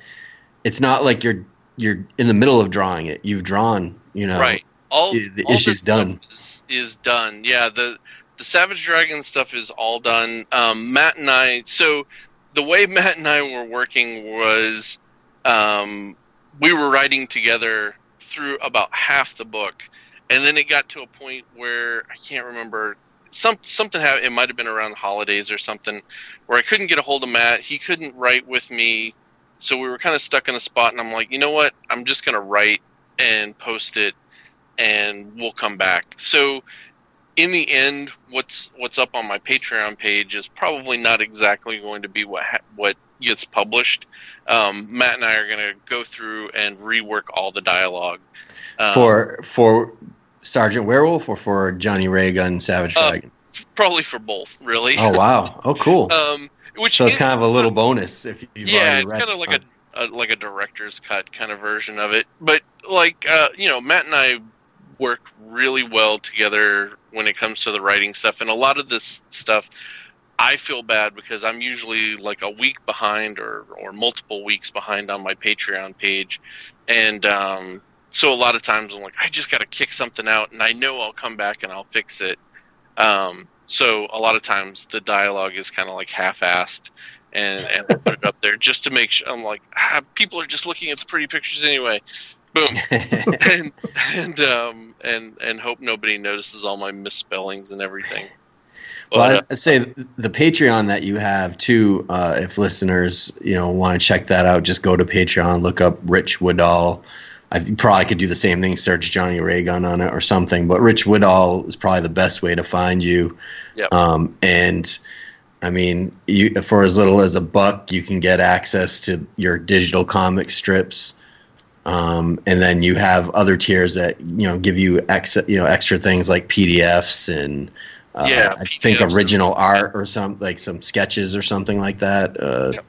it's not like you're you're in the middle of drawing it. You've drawn, you know, Right. All the- all issue's done. Is, is done. Yeah. The the Savage Dragon stuff is all done. Um, Matt and I. So the way Matt and I were working was, um, we were writing together through about half the book, and then it got to a point where I can't remember. Some something happened. It might have been around the holidays or something, where I couldn't get a hold of Matt. He couldn't write with me, so we were kind of stuck in a spot. And I'm like, you know what? I'm just gonna write and post it and we'll come back. So in the end, what's what's up on my Patreon page is probably not exactly going to be what ha- what gets published. Um, Matt and I are going to go through and rework all the dialogue um, for for Sergeant Werewolf or for Johnny Raygun Savage Uh, Dragon. probably for both, really. oh wow! Oh cool. um, which so it's kind of a little bonus if you've yeah, it's kind of like a, a like a director's cut kind of version of it. But like uh, you know, Matt and I work really well together when it comes to the writing stuff, and a lot of this stuff. I feel bad because I'm usually like a week behind or, or multiple weeks behind on my Patreon page. And um, so a lot of times I'm like, I just got to kick something out and I know I'll come back and I'll fix it. Um, so a lot of times the dialogue is kind of like half-assed and, and put it up there just to make sure I'm like, ah, people are just looking at the pretty pictures anyway. Boom. and and um and and hope nobody notices all my misspellings and everything. Well, uh, I'd- I'd say the Patreon that you have too. Uh, if listeners, you know, want to check that out, just go to Patreon, look up Rich Woodall. I probably could do the same thing, search Johnny Raygun on it or something. But Rich Woodall is probably the best way to find you. Yep. Um, and I mean, you for as little as a buck, you can get access to your digital comic strips. Um, and then you have other tiers that you know give you ex- you know extra things like PDFs and uh, Yeah, I think PDFs and- original art or some like some sketches or something like that. Uh, Yep.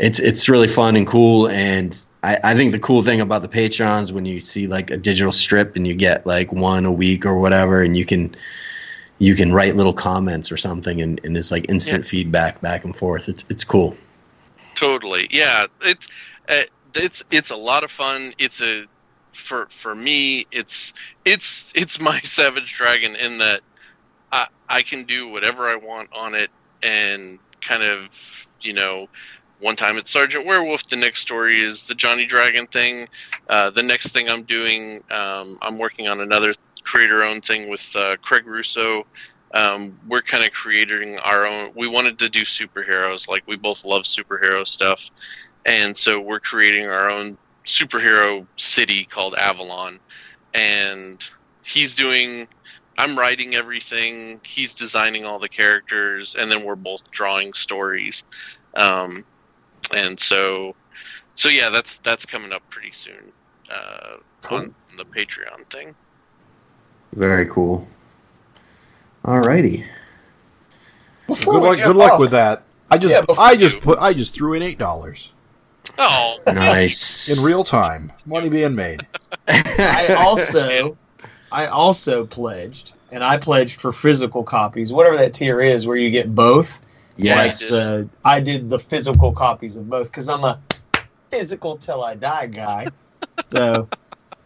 It's it's really fun and cool, and I, I think the cool thing about the patrons when you see like a digital strip and you get like one a week or whatever, and you can you can write little comments or something, and, and it's like instant feedback back and forth. It's it's cool. Totally, yeah. It's uh, it's it's a lot of fun. It's a for for me. It's it's it's my Savage Dragon in that I I can do whatever I want on it and kind of you know. One time it's Sergeant Werewolf. The next story is the Johnny Dragon thing. Uh, the next thing I'm doing, um, I'm working on another creator-owned thing with uh, Craig Rousseau. Um, we're kind of creating our own. We wanted to do superheroes, like we both love superhero stuff, and so we're creating our own superhero city called Avalon. And he's doing, I'm writing everything. He's designing all the characters, and then we're both drawing stories. Um, and so, so yeah, that's that's coming up pretty soon uh, on the Patreon thing. Very cool. Alrighty. Before Good we luck. Good luck off- with that. I just, Yeah, I just you- put, I just threw in eight dollars Oh, Nice. in real time. Money being made. I also, I also pledged, and I pledged for physical copies, whatever that tier is, where you get both. Yes. Like, uh, I did the physical copies of both because I'm a physical till I die guy. So,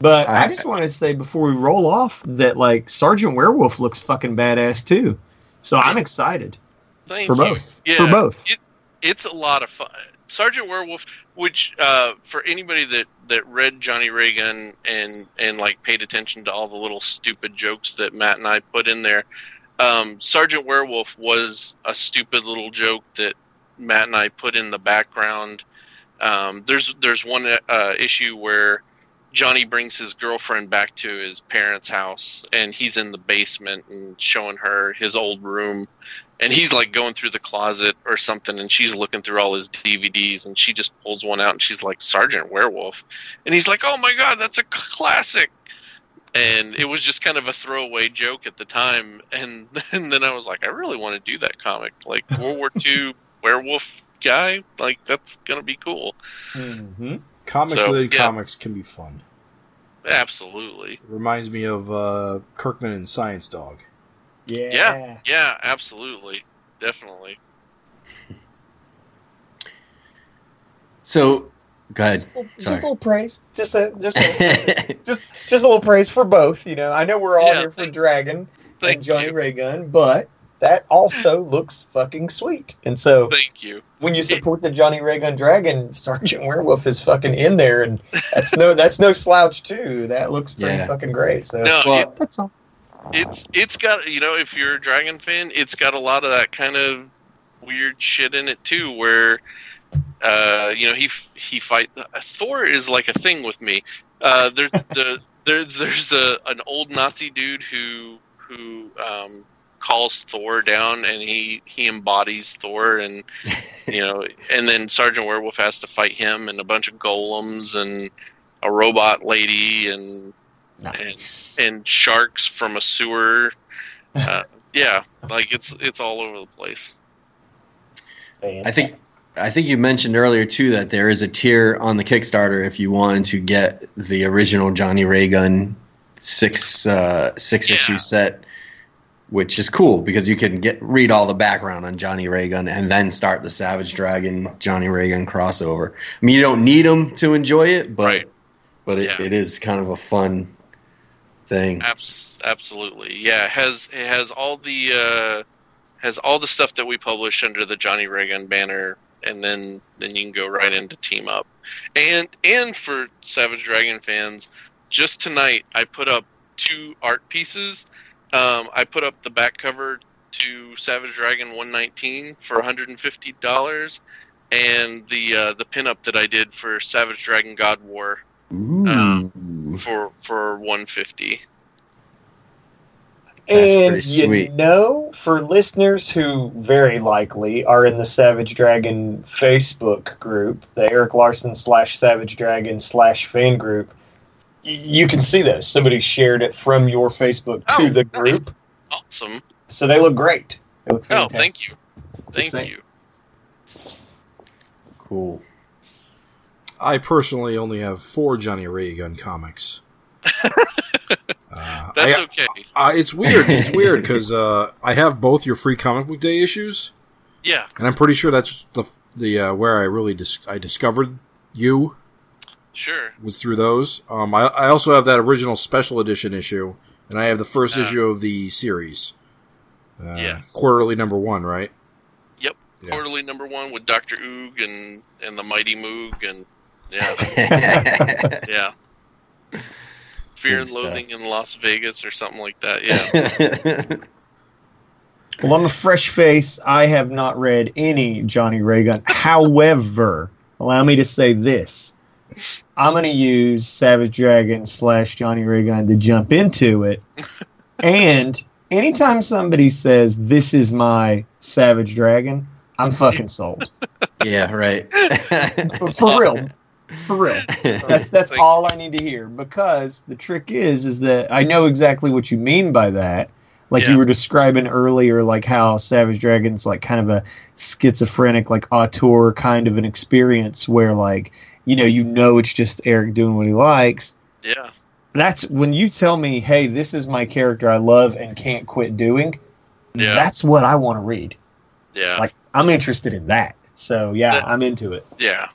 but I just want to say before we roll off that like Sergeant Werewolf looks fucking badass too. So I'm excited thank for you. both. Yeah, For both. It, it's a lot of fun. Sergeant Werewolf, which uh, for anybody that, that read Johnny Raygun and and like paid attention to all the little stupid jokes that Matt and I put in there, um, Sergeant Werewolf was a stupid little joke that Matt and I put in the background. Um, there's there's one uh, issue where Johnny brings his girlfriend back to his parents' house, and he's in the basement and showing her his old room, and he's like going through the closet or something, and she's looking through all his DVDs, and she just pulls one out, and she's like Sergeant Werewolf, and he's like, "Oh my god, that's a classic." And it was just kind of a throwaway joke at the time, and, and then I was like, I really want to do that comic, like World War II werewolf guy, like that's gonna be cool. Mm-hmm. Comics So, within yeah. comics can be fun. Absolutely, It reminds me of uh, Kirkman and Science Dog. Yeah. Yeah. yeah, absolutely, definitely. So, go ahead. Just, a little- just a little praise. Just a just a, just just a little praise for both. You know, I know we're all Yeah, here for thank- Dragon Thank and Johnny you, Raygun, but that also looks fucking sweet. And so thank you. when you support the Johnny Raygun Dragon, Sergeant Werewolf is fucking in there, and that's no that's no slouch too. That looks pretty Yeah. fucking great. So No, Well- it, that's all. it's it's got you know if you're a Dragon fan, it's got a lot of that kind of weird shit in it too, where uh, you know he he fight Thor is like a thing with me. Uh, there's the there's there's a an old Nazi dude who who um, calls Thor down and he he embodies Thor and you know and then Sergeant Werewolf has to fight him and a bunch of golems and a robot lady and Nice. and sharks from a sewer. Uh, yeah, like it's it's all over the place. I think I think you mentioned earlier too that there is a tier on the Kickstarter if you wanted to get the original Johnny Raygun six uh, six Yeah. issue set, which is cool because you can get read all the background on Johnny Raygun and then start the Savage Dragon Johnny Raygun crossover. I mean, you don't need them to enjoy it, but Right. but it, Yeah. it is kind of a fun thing. Abs- absolutely, yeah. It has it has all the uh, has all the stuff that we publish under the Johnny Raygun banner, and then then you can go right into team up. And and for Savage Dragon fans, just tonight I put up two art pieces. Um, I put up the back cover to Savage Dragon 119 for 150 dollars, and the uh, the pinup that I did for Savage Dragon God War Ooh. for for 150. That's and you know, for listeners who very likely are in the Savage Dragon Facebook group, the Eric Larsen slash Savage Dragon slash fan group, y- you can see those. Somebody shared it from your Facebook to Oh, the group, Awesome. so they look great. They look Oh, thank you. Thank saying. you. cool. I personally only have four Johnny Raygun comics. uh, That's I- okay. uh, it's weird. It's weird because uh, I have both your free comic book day issues, Yeah. and I'm pretty sure that's the the uh, where I really dis- I discovered you Sure. was through those. Um, I, I also have that original special edition issue, and I have the first Uh, issue of the series. Uh, Yes. quarterly number one, right? Yep. Yeah. Quarterly number one with Doctor Oog and and the Mighty Moog and yeah, yeah. Fear Good and stuff. Loathing in Las Vegas or something like that. Yeah. Well, I'm a fresh face. I have not read any Johnny Raygun. However, allow me to say this. I'm going to use Savage Dragon slash Johnny Raygun to jump into it. And anytime somebody says, this is my Savage Dragon, I'm fucking sold. yeah, right. For real. For real. That's that's Thank all I need to hear because the trick is is that I know exactly what you mean by that. Like Yeah. you were describing earlier, like how Savage Dragon's like kind of a schizophrenic, like auteur kind of an experience where like you know you know it's just Eric doing what he likes. Yeah. That's when you tell me, hey, this is my character I love and can't quit doing. Yeah. That's what I want to read. Yeah. Like I'm interested in that. So yeah, That- I'm into it. Yeah,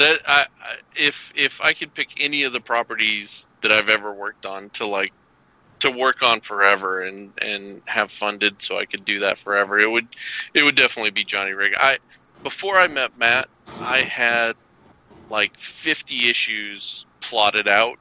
that I, if if I could pick any of the properties that I've ever worked on to like to work on forever and and have funded so I could do that forever, it would it would definitely be Johnny Rig. I before I met Matt, I had like 50 issues plotted out,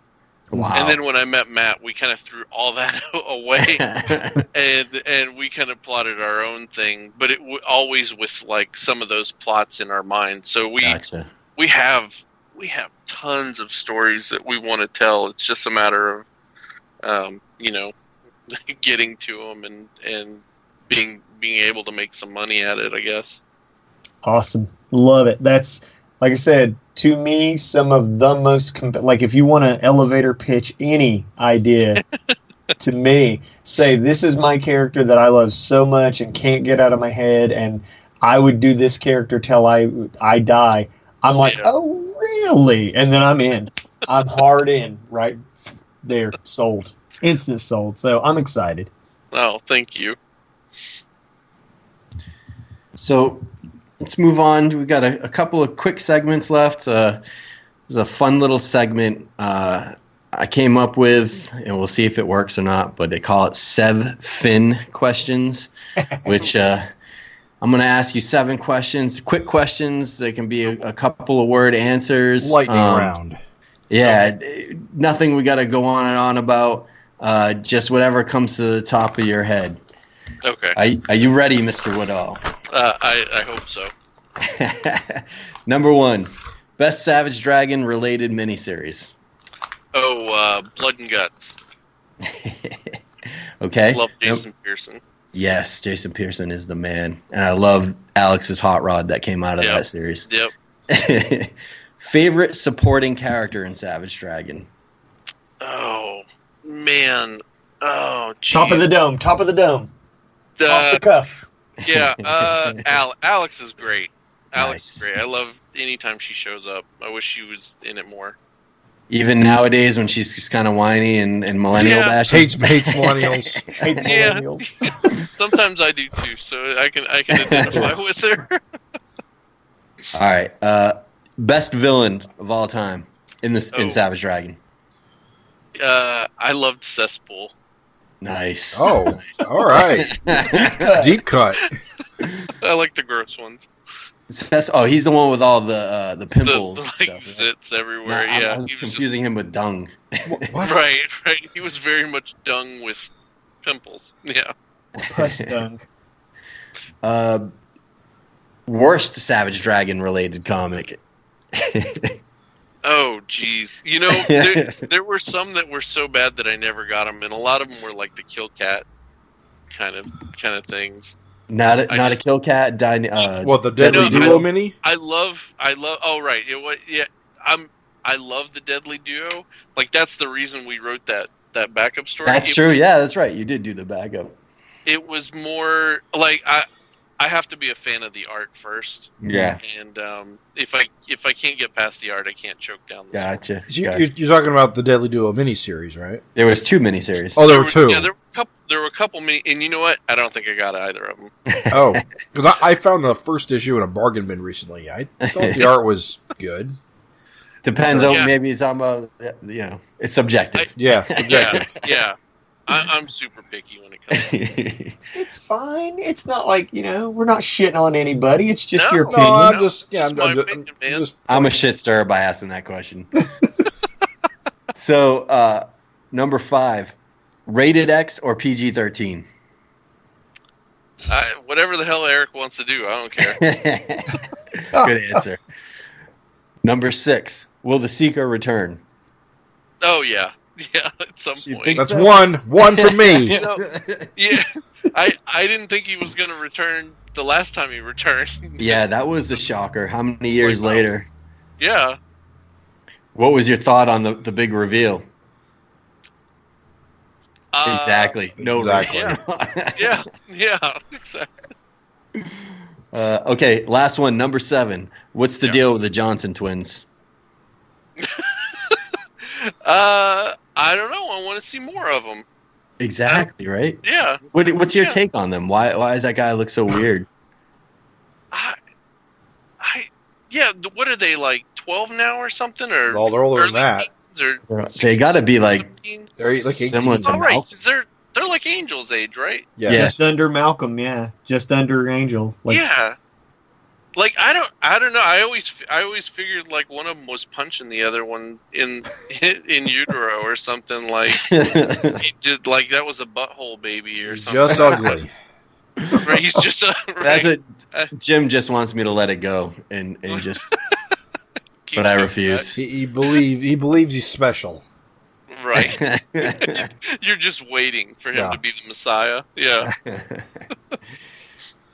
wow. and then when I met Matt, we kind of threw all that away and and we kind of plotted our own thing, but it w- always with like some of those plots in our mind. So we gotcha. We have we have tons of stories that we want to tell. It's just a matter of um, you know getting to them and and being being able to make some money at it. I guess. Awesome. Love it. That's like I said, to me, some of the most comp- like if you want to elevator pitch any idea to me, say this is my character that I love so much and can't get out of my head, and I would do this character till I I die. I'm like, Yeah. oh really? And then I'm in. I'm hard in right there, sold, instant sold. So I'm excited. Oh, thank you. So let's move on. We've got a, a couple of quick segments left. Uh, there's a fun little segment uh, I came up with, and we'll see if it works or not. But they call it Sev Fin questions, which uh, I'm going to ask you seven questions, quick questions. They can be a, a couple of word answers. Lightning Um, round. Yeah, d- nothing we got to go on and on about. Uh, just whatever comes to the top of your head. Okay. Are, are you ready, Mr. Woodall? Uh, I I hope so. Number one, best Savage Dragon related miniseries. Oh, uh, Blood and Guts. okay. Love Yep. Jason Pearson. Yes, Jason Pearson is the man, and I love Alex's hot rod that came out of Yep. that series. Yep. Favorite supporting character in Savage Dragon. Oh man. Oh. Geez. Top of the dome. Top of the dome. Off Uh, the cuff. yeah. Uh, Al- Alex is great. Alex is great. I love anytime she shows up. I wish she was in it more. Even nowadays, when she's just kind of whiny and, and millennial Yeah. bashing. Hates hates millennials. Hate the Yeah. millennials. Sometimes I do too, so I can I can identify with her. All right. Uh, best villain of all time in this in Oh. Savage Dragon. Uh, I loved Cesspool. Nice. Oh, all right. Deep cut. I like the gross ones. That's- oh, he's the one with all the uh, the The, pimples. the and like stuff, right? zits everywhere. No, yeah, I was he was confusing him with dung. What? Right, right. He was very much dung with pimples. Yeah. Puss dunk. Uh, worst Savage Dragon related comic. Oh, jeez. You know, there, there were some that were so bad that I never got them, and a lot of them were like the kill cat kind of kind of things. Not a, I not just- a kill cat. Dyna- uh, What the Deadly No, I- Duo mini? I love, I love. Oh, right. It was yeah. I'm. I love the Deadly Duo. Like that's the reason we wrote that that backup story. that's It- true. Yeah, that's right. You did do the backup. It was more like I. I have to be a fan of the art first, Yeah, and um, if I if I can't get past the art, I can't choke down the story. gotcha. You, gotcha. you're, you're talking about the Deadly Duo miniseries, right? There was two miniseries. Oh, there were two. Yeah, there were a couple. There were a couple mini, and you know what? I don't think I got either of them. Oh, because I, I found the first issue in a bargain bin recently. I thought the art was good. Depends on Yeah. maybe it's on a you know it's subjective. Yeah, subjective. Yeah, yeah. I, I'm super picky when it comes. It's fine. It's not like you know we're not shitting on anybody. It's just No. your No, opinion. I'm No, just yeah, just I'm, I'm just, opinion, I'm just I'm a shit stirrer by asking that question. so, uh, number five, rated X or PG thirteen? I, whatever the hell Eric wants to do, I don't care. Good answer. Number six, will the Seeker return? Oh yeah, yeah. At some You point, that's so? one one for me. You know, yeah. I I didn't think he was going to return the last time he returned. yeah, that was the shocker. How many years Like, later? yeah. What was your thought on the, the big reveal? Uh, exactly. No. exactly. reveal. Yeah, yeah, exactly. Uh, okay, last one, number seven. What's the Yeah. deal with the Johnson twins? Uh, I don't know. I want to see more of them. Exactly, right? Yeah. What, what's your Yeah. take on them? Why why does that guy look so weird? I, I, yeah. What are they like? Twelve now or something? Or Well, they're older than that. Or They got to be like 17? They're like 18. similar to Oh, right. They're they're like Angel's age, right? Yeah. Yeah. Just under Malcolm, yeah. Just under Angel. Like, yeah. Like I don't, I don't know. I always, I always figured like one of them was punching the other one in in utero or something. Like he did, like that was a butthole baby or He's something. just ugly. right. He's just a. Right, That's it. Uh, Jim just wants me to let it go and, and just but I refuse. He, he believe he believes he's special. right. You're just waiting for him Yeah. to be the Messiah. Yeah.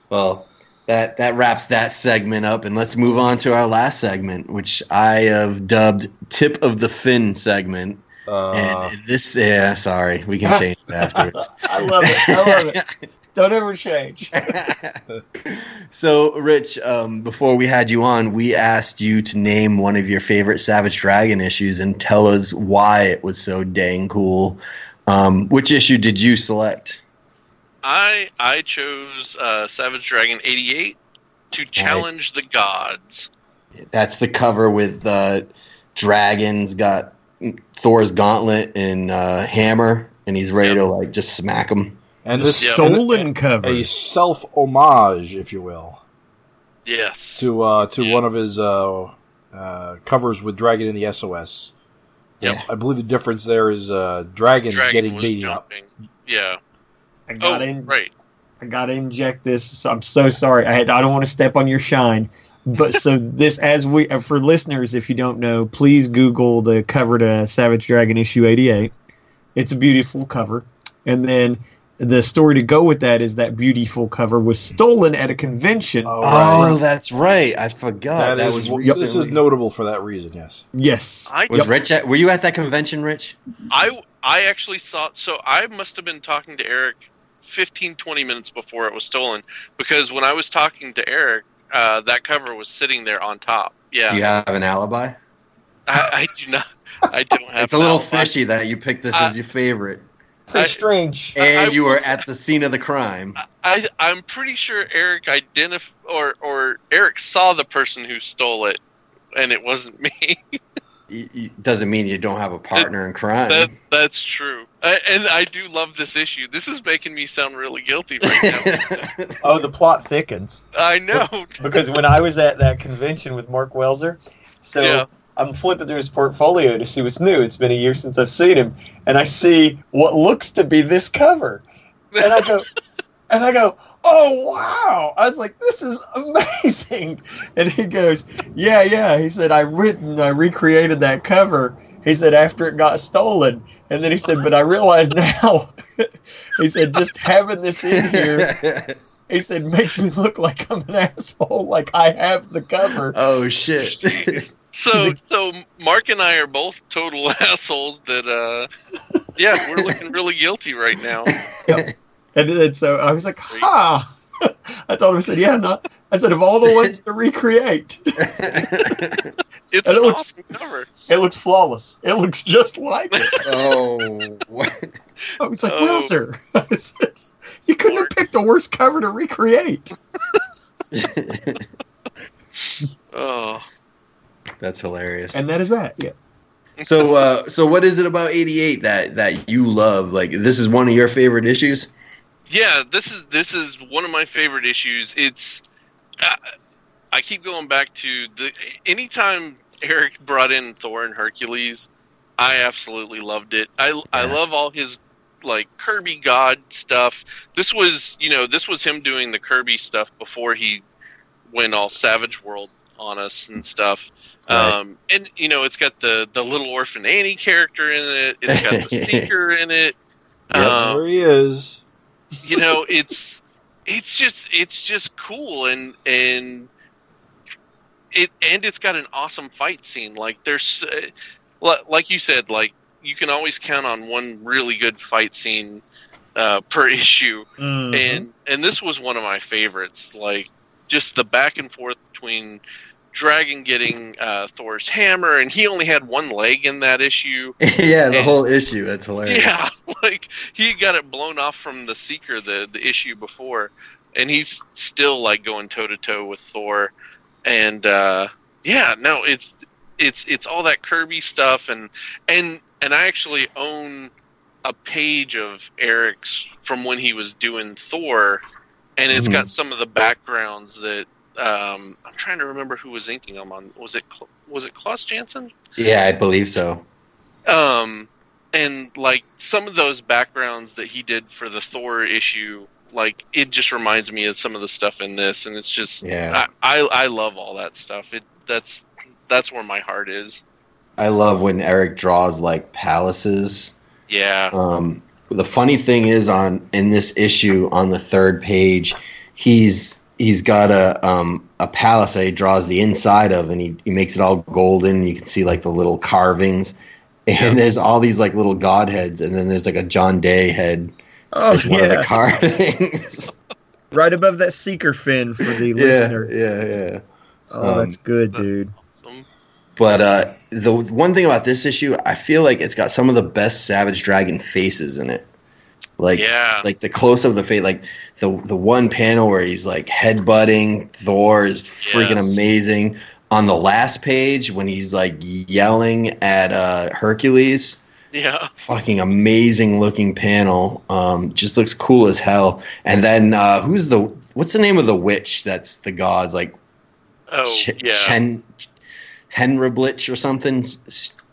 well, that that wraps that segment up, and let's move on to our last segment, which I have dubbed "Tip of the Fin" segment. Uh, and this, yeah, sorry, we can change it afterwards. I love it. I love it. Don't ever change. so, Rich, um, before we had you on, we asked you to name one of your favorite Savage Dragon issues and tell us why it was so dang cool. Um, which issue did you select? I I chose uh, Savage Dragon 88 to challenge the gods. That's the cover with uh, dragons, got Thor's gauntlet and uh, hammer, and he's ready Yep. to like just smack him. and The this Yeah. stolen a cover. A self homage, if you will, Yes. to uh, to Yes. one of his uh, uh, covers with Dragon in the SOS. Yep. I believe the difference there is uh, Dragon, Dragon getting was beaten up. Yeah. I Oh, gotta, in, right. I gotta inject this. So I'm so sorry. I had, I don't want to step on your shine. But so this, as we uh, for listeners, if you don't know, please Google the cover to Savage Dragon issue 88. It's a beautiful cover, and then the story to go with that is that beautiful cover was stolen at a convention. Oh, Oh, that's right. I forgot. That that is- was this recently. is notable for that reason. Yes. Yes, I was Rich? At, were you at that convention, Rich? I I actually saw so I must have been talking to Eric 15 20 minutes before it was stolen because when I was talking to Eric uh, that cover was sitting there on top. Yeah. Do you have an alibi? I, I do not I don't have It's a little that. fishy that you picked this I- as your favorite, pretty I- strange. and I you were was- at the scene of the crime. I I'm pretty sure Eric identif or or Eric saw the person who stole it and it wasn't me. Y- y- doesn't mean you don't have a partner in crime. that that's true. I, and I do love this issue. This is making me sound really guilty right now. Oh, the plot thickens. I know. because when I was at that convention with Mark Welser, so Yeah. I'm flipping through his portfolio to see what's new. It's been a year since I've seen him, and I see what looks to be this cover, and I go, and I go, oh wow! I was like, this is amazing, and he goes, yeah, yeah. He said I written, I recreated that cover. He said after it got stolen, and then he said, but I realize now. he said just having this in here he said, makes me look like I'm an asshole, like I have the cover. oh shit! So so Mark and I are both total assholes that uh yeah, we're looking really guilty right now. And, and so I was like, ha! I told him, I said, yeah, not. I said, of all the ones to recreate, It's And an it looks- awesome cover. it looks flawless. It looks just like it. oh, what? I was like, Oh. sir," I said, you couldn't Mark. have picked a worse cover to recreate. Oh. That's hilarious. And that is that. Yeah. So, uh, so what is it about '88 that that you love? Like, this is one of your favorite issues. Yeah, this is this is one of my favorite issues. It's uh, I keep going back to the anytime Eric brought in Thor and Hercules, I absolutely loved it. I I love all his like Kirby God stuff. This was you know this was him doing the Kirby stuff before he went all Savage World on us and stuff. Right. Um, and you know it's got the the little orphan Annie character in it. It's got the Seeker in it. Yep. Um, there he is. you know it's it's just it's just cool and and it and it's got an awesome fight scene like there's uh, like you said like you can always count on one really good fight scene uh, per issue Mm-hmm. and and this was one of my favorites like just the back and forth between dragon getting uh, thor's hammer and he only had one leg in that issue yeah, the And- whole issue. That's hilarious. yeah, like he got it blown off from the Seeker the the issue before, and he's still like going toe to toe with Thor, and uh, yeah, no, it's it's it's all that Kirby stuff, and and and I actually own a page of Eric's from when he was doing Thor, and it's Mhm. got some of the backgrounds that. Um, I'm trying to remember who was inking them on. Was it was it Klaus Janson? Yeah, I believe so. um and like some of those backgrounds that he did for the thor issue like it just reminds me of some of the stuff in this and it's just Yeah. I, I i love all that stuff it that's that's where my heart is I love when Eric draws like palaces. Yeah. Um, the funny thing is on in this issue on the third page, he's he's got a um, a palace that he draws the inside of, and he, he makes it all golden. You can see like the little carvings, and Yeah. there's all these like little god heads, and then there's like a John Day head Oh as one of yeah, the carvings. right above that seeker fin for the yeah, listener. yeah, yeah. Oh, Um, that's good, dude. Awesome. But uh, the one thing about this issue, I feel like it's got some of the best Savage Dragon faces in it. Like, yeah. like the close of the face, like the the one panel where he's like headbutting Thor is freaking Yes. amazing. On the last page, when he's like yelling at uh, Hercules, yeah. fucking amazing looking panel. Um, just looks cool as hell. And then uh, who's the what's the name of the witch that's the gods like Oh, Ch- yeah. Chen or something.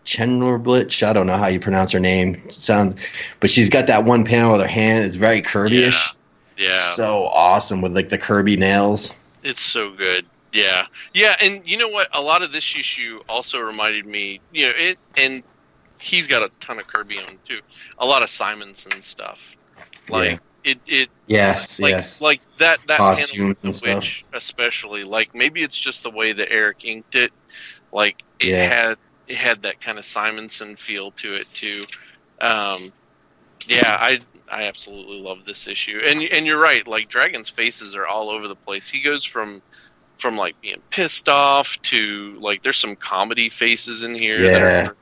Chenriblich. I don't know how you pronounce her name. Sounds, but she's got that one panel with her hand. It's very Kirby-ish. yeah. So awesome with like the Kirby nails. It's so good. Yeah. Yeah, and you know what? A lot of this issue also reminded me, you know, it and he's got a ton of Kirby on too. A lot of Simonson stuff. Like it it Yes, like yes. like that that panel with the witch especially. Like maybe it's just the way that Eric inked it. Like it Yeah. had it had that kind of Simonson feel to it too. Um yeah, I I absolutely love this issue. And and you're right, like Dragon's faces are all over the place. He goes from from like being pissed off to like there's some comedy faces in here that Yeah. are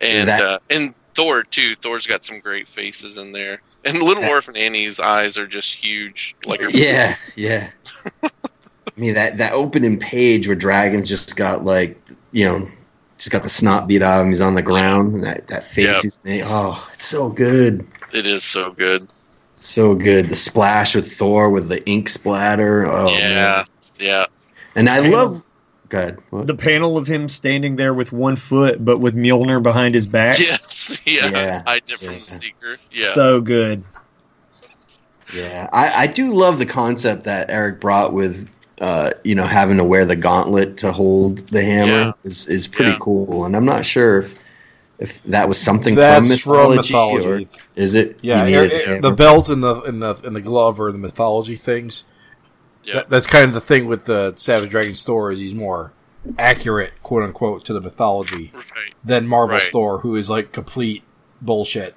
and That- uh, and Thor too. Thor's got some great faces in there. And Little Orphan Annie's eyes are just huge. Like yeah, yeah. I mean that that opening page where Dragon's just got like you know just got the snot beat out of him. He's on the ground. And that that face Yep. he's made. Oh, it's so good. it is so good. So good. The splash with Thor with the ink splatter. Oh yeah. man. Yeah. And I Hang love. Good. What? The panel of him standing there with one foot, but with Mjolnir behind his back. Yes. Yeah. Yeah. I did from Yeah. Seeker. Yeah. So good. Yeah, I, I do love the concept that Eric brought with, uh, you know, having to wear the gauntlet to hold the hammer Yeah. is is pretty Yeah. cool, and I'm not sure if if that was something That's from from mythology, mythology. or is it? Yeah, he needed er- the the belt and the and the and the glove are the mythology things. yeah. That, that's kind of the thing with the Savage Dragon Thor is he's more accurate, quote unquote, to the mythology right. than Marvel's Right. Thor, who is like complete bullshit.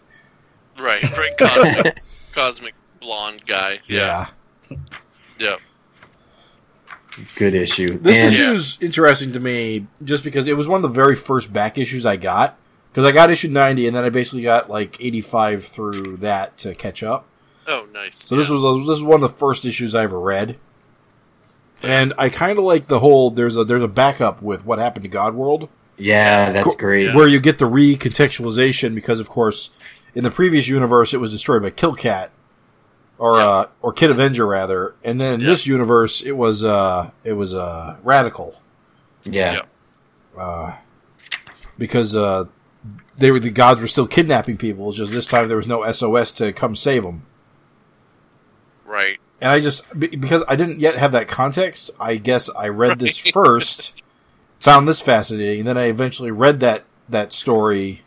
Right. Right. Cosmic, cosmic blonde guy. Yeah. Yeah. Good issue. This and, issue is interesting to me just because it was one of the very first back issues I got. Because I got issue 90 and then I basically got like 85 through that to catch up. Oh, nice. So this was this was one of the first issues I ever read. And I kind of like the whole there's a there's a backup with what happened to God World. yeah, that's great. Where you get the recontextualization because of course in the previous universe it was destroyed by Killcat or Yeah. uh or Kid Avenger rather and then Yeah. this universe it was uh it was uh Radical Yeah, Yeah. uh because uh they were the gods were still kidnapping people just this time there was no SOS to come save them Right. and I just because I didn't yet have that context, I guess I read this first, found this fascinating, and then I eventually read that that story,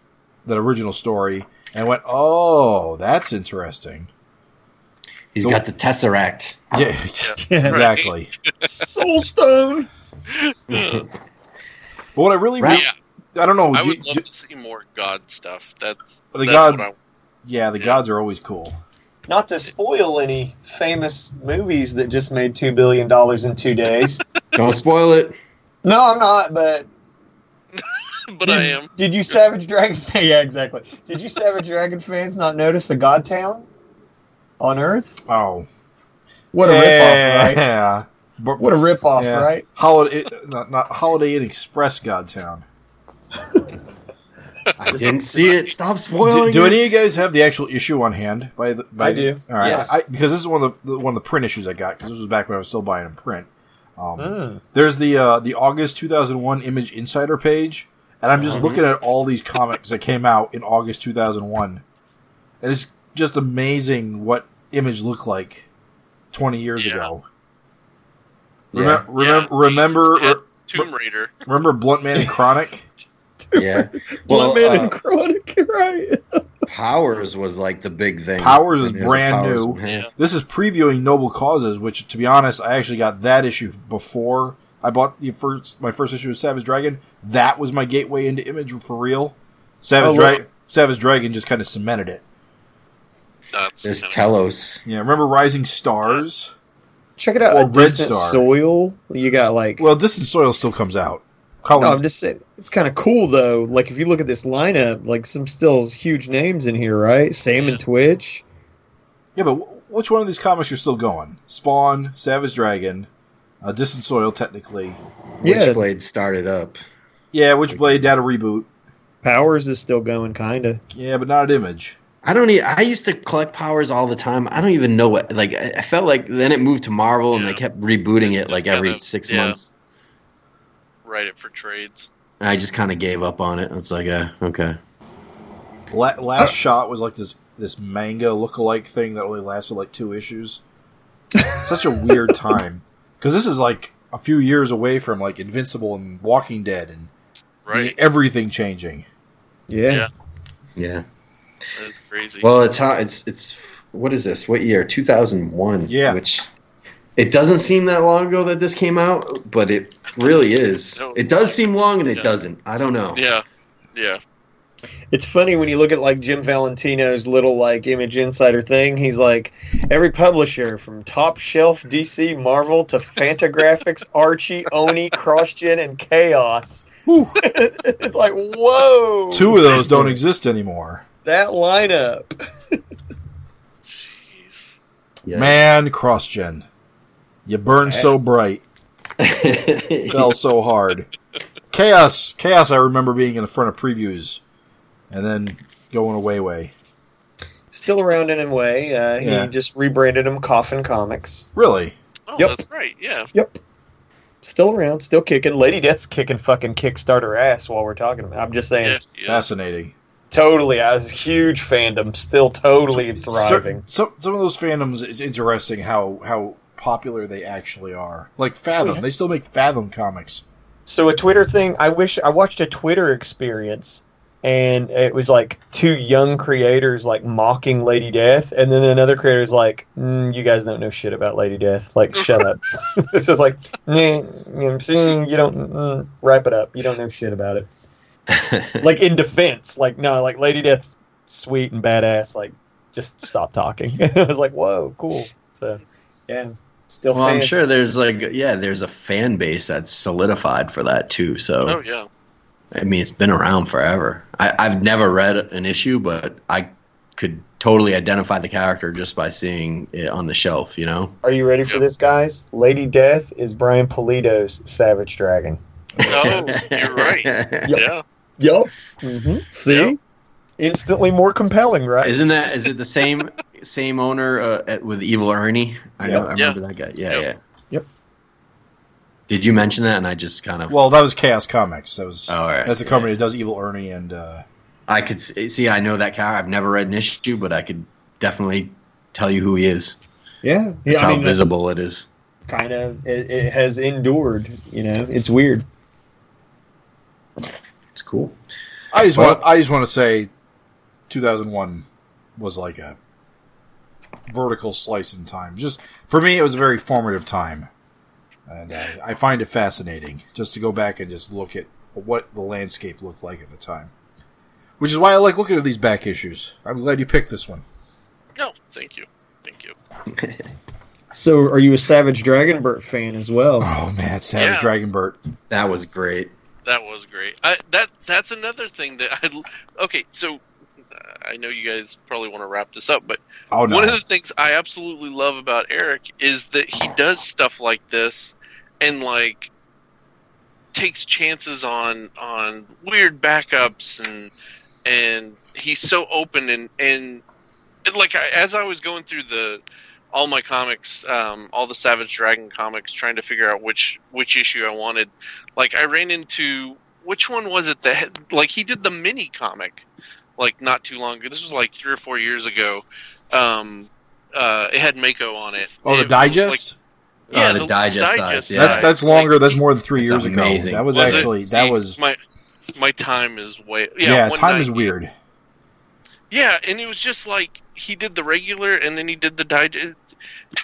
that original story, and went, "Oh, that's interesting." He's got the tesseract. Yeah, Yeah. exactly. Soul Stone. But what I really, Right. Yeah. I don't know. I do- would love do- to see more God stuff. That's The that's God- what I, yeah, the Yeah. gods are always cool. Not to spoil any famous movies that just made two billion dollars in two days. Don't spoil it. no, I'm not. But but did, I am. Did you Savage Dragon? yeah, exactly. Did you Savage Dragon fans not notice the God Town on Earth? Oh, What a ripoff, right? Yeah, but, What a ripoff, yeah. right? Holiday, not, not Holiday Inn Express Godtown. I didn't see it. Stop Do, spoiling. do it. any of you guys have the actual issue on hand? By the, by I do. All right, Yes. I, because this is one of the, the one of the print issues I got because this was back when I was still buying in print. Um, Mm. There's the uh, the August 2001 Image Insider page, and I'm just Mm-hmm. looking at all these comics that came out in August 2001, and it's just amazing what Image looked like 20 years Yeah. ago. Yeah. Remember, remember, Yeah, remember, geez, Tomb Raider. remember Blunt Man and Chronic? Yeah. Blood Well, Man uh, and Chronic, right? Powers was like the big thing. Powers is was brand Powers new. from him. This is previewing Noble Causes, which, to be honest, I actually got that issue before I bought the first my first issue of Savage Dragon. That was my gateway into Image for real. Savage Oh, Dragon, Savage Dragon just kind of cemented it. That's There's you Telos. Yeah, remember Rising Stars? Check it out. Well, a Red distant Star. soil. You got like. Well, Distant Soil still comes out. Colin, no, I'm just saying it's kind of cool though. Like if you look at this lineup, like some still huge names in here, right? Sam Yeah. and Twitch. yeah, but wh- which one of these comics are still going? Spawn, Savage Dragon, uh, Distant Soil, technically. Yeah. Witchblade started up. Yeah, Witchblade had a reboot. Powers is still going, kind of. Yeah, but not at Image. I don't. e I used to collect Powers all the time. I don't even know what. Like I I felt like then it moved to Marvel and they kept rebooting it Just like every kinda- six yeah. months. write it for trades. I just kind of gave up on it. It's like, uh, okay. La- last shot was like this this manga look-alike thing that only lasted like two issues. Such a weird time because this is like a few years away from like Invincible and Walking Dead and Right. everything changing. Yeah. Yeah. Yeah. That's crazy. Well, it's how it's it's what is this? What year? Two thousand one. Yeah. Which it doesn't seem that long ago that this came out, but it really is. No. It does seem long and it Yeah. doesn't. I don't know. yeah. Yeah. It's funny when you look at like Jim Valentino's little like Image Insider thing. He's like every publisher from top shelf DC, Marvel to Fantagraphics, Archie, Oni, CrossGen, and Chaos. It's like whoa. Two of those don't exist anymore. That lineup. Jeez. Yeah. Man, CrossGen, you burn so bright, fell so hard. Chaos, chaos. I remember being in the front of previews, and then going away way. Still around in a way. Uh, Yeah. He just rebranded him Coffin Comics. Really? Oh, Yep. that's right. Yeah. Yep. Still around, still kicking. Lady Death's kicking fucking Kickstarter ass while we're talking about. I'm just saying, Yeah. yeah. Fascinating. Totally. I was huge fandom, still totally thriving. Some, some of those fandoms is interesting how how popular they actually are. Like Fathom, Yeah. they still make Fathom comics. So a Twitter thing. I wish I watched a Twitter experience, and it was like two young creators like mocking Lady Death, and then another creator is like, mm, "You guys don't know shit about Lady Death. Like, shut up." this is like, "Nah, you know what I'm saying? You don't mm, wrap it up. You don't know shit about it. Like in defense, like no, like Lady Death's sweet and badass. Like, just stop talking. I was like, "Whoa, cool." So, yeah, still. well, I'm sure there's like yeah, there's a fan base that's solidified for that too. So Oh yeah. I mean, it's been around forever. I, I've never read an issue, but I could totally identify the character just by seeing it on the shelf. You know. Are you ready for Yep. this, guys? Lady Death is Brian Pulido's Savage Dragon. Oh, you're right. Yeah. Yup. Mm-hmm. See? Yep. Instantly more compelling, right? Isn't that is it the same same owner uh, at, with Evil Ernie? I know. I Yeah. remember that guy. Yeah, Yep. yeah. Yep. Did you mention that? And I just kind of. Well, that was Chaos Comics. That was Oh, all right. that's the company that does Evil Ernie and uh, I could see. I know that guy. I've never read an issue, but I could definitely tell you who he is. yeah. That's yeah I how mean, visible it is. kind of it, it has endured. You know, it's weird. It's cool. I just Well- want I just want to say, 2001 was like a vertical slice in time. Just for me, it was a very formative time, and uh, I find it fascinating just to go back and just look at what the landscape looked like at the time. Which is why I like looking at these back issues. I'm glad you picked this one. No, thank you. Thank you. So, are you a Savage Dragonbert fan as well? Oh man, Savage Yeah. Dragonbert. That was great. That was great. I, that that's another thing that I. Okay, so I know you guys probably want to wrap this up, but Oh no, one of the things I absolutely love about Eric is that he does stuff like this, and like takes chances on on weird backups and and he's so open and and and, like I, as I was going through the all my comics, um, all the Savage Dragon comics, trying to figure out which which issue I wanted. Like I ran into which one was it that had, like he did the mini comic, like not too long ago. This was like three or four years ago. Um, uh, it had Mako on it. oh the It was, digest. like- yeah, Oh, the digest size, yeah. that's that's longer. That's more than three It's years amazing. ago. That was, Was it? actually that See, was my my time is way Yeah, yeah. one time is weird. Yeah, and it was just like he did the regular, and then he did the digest.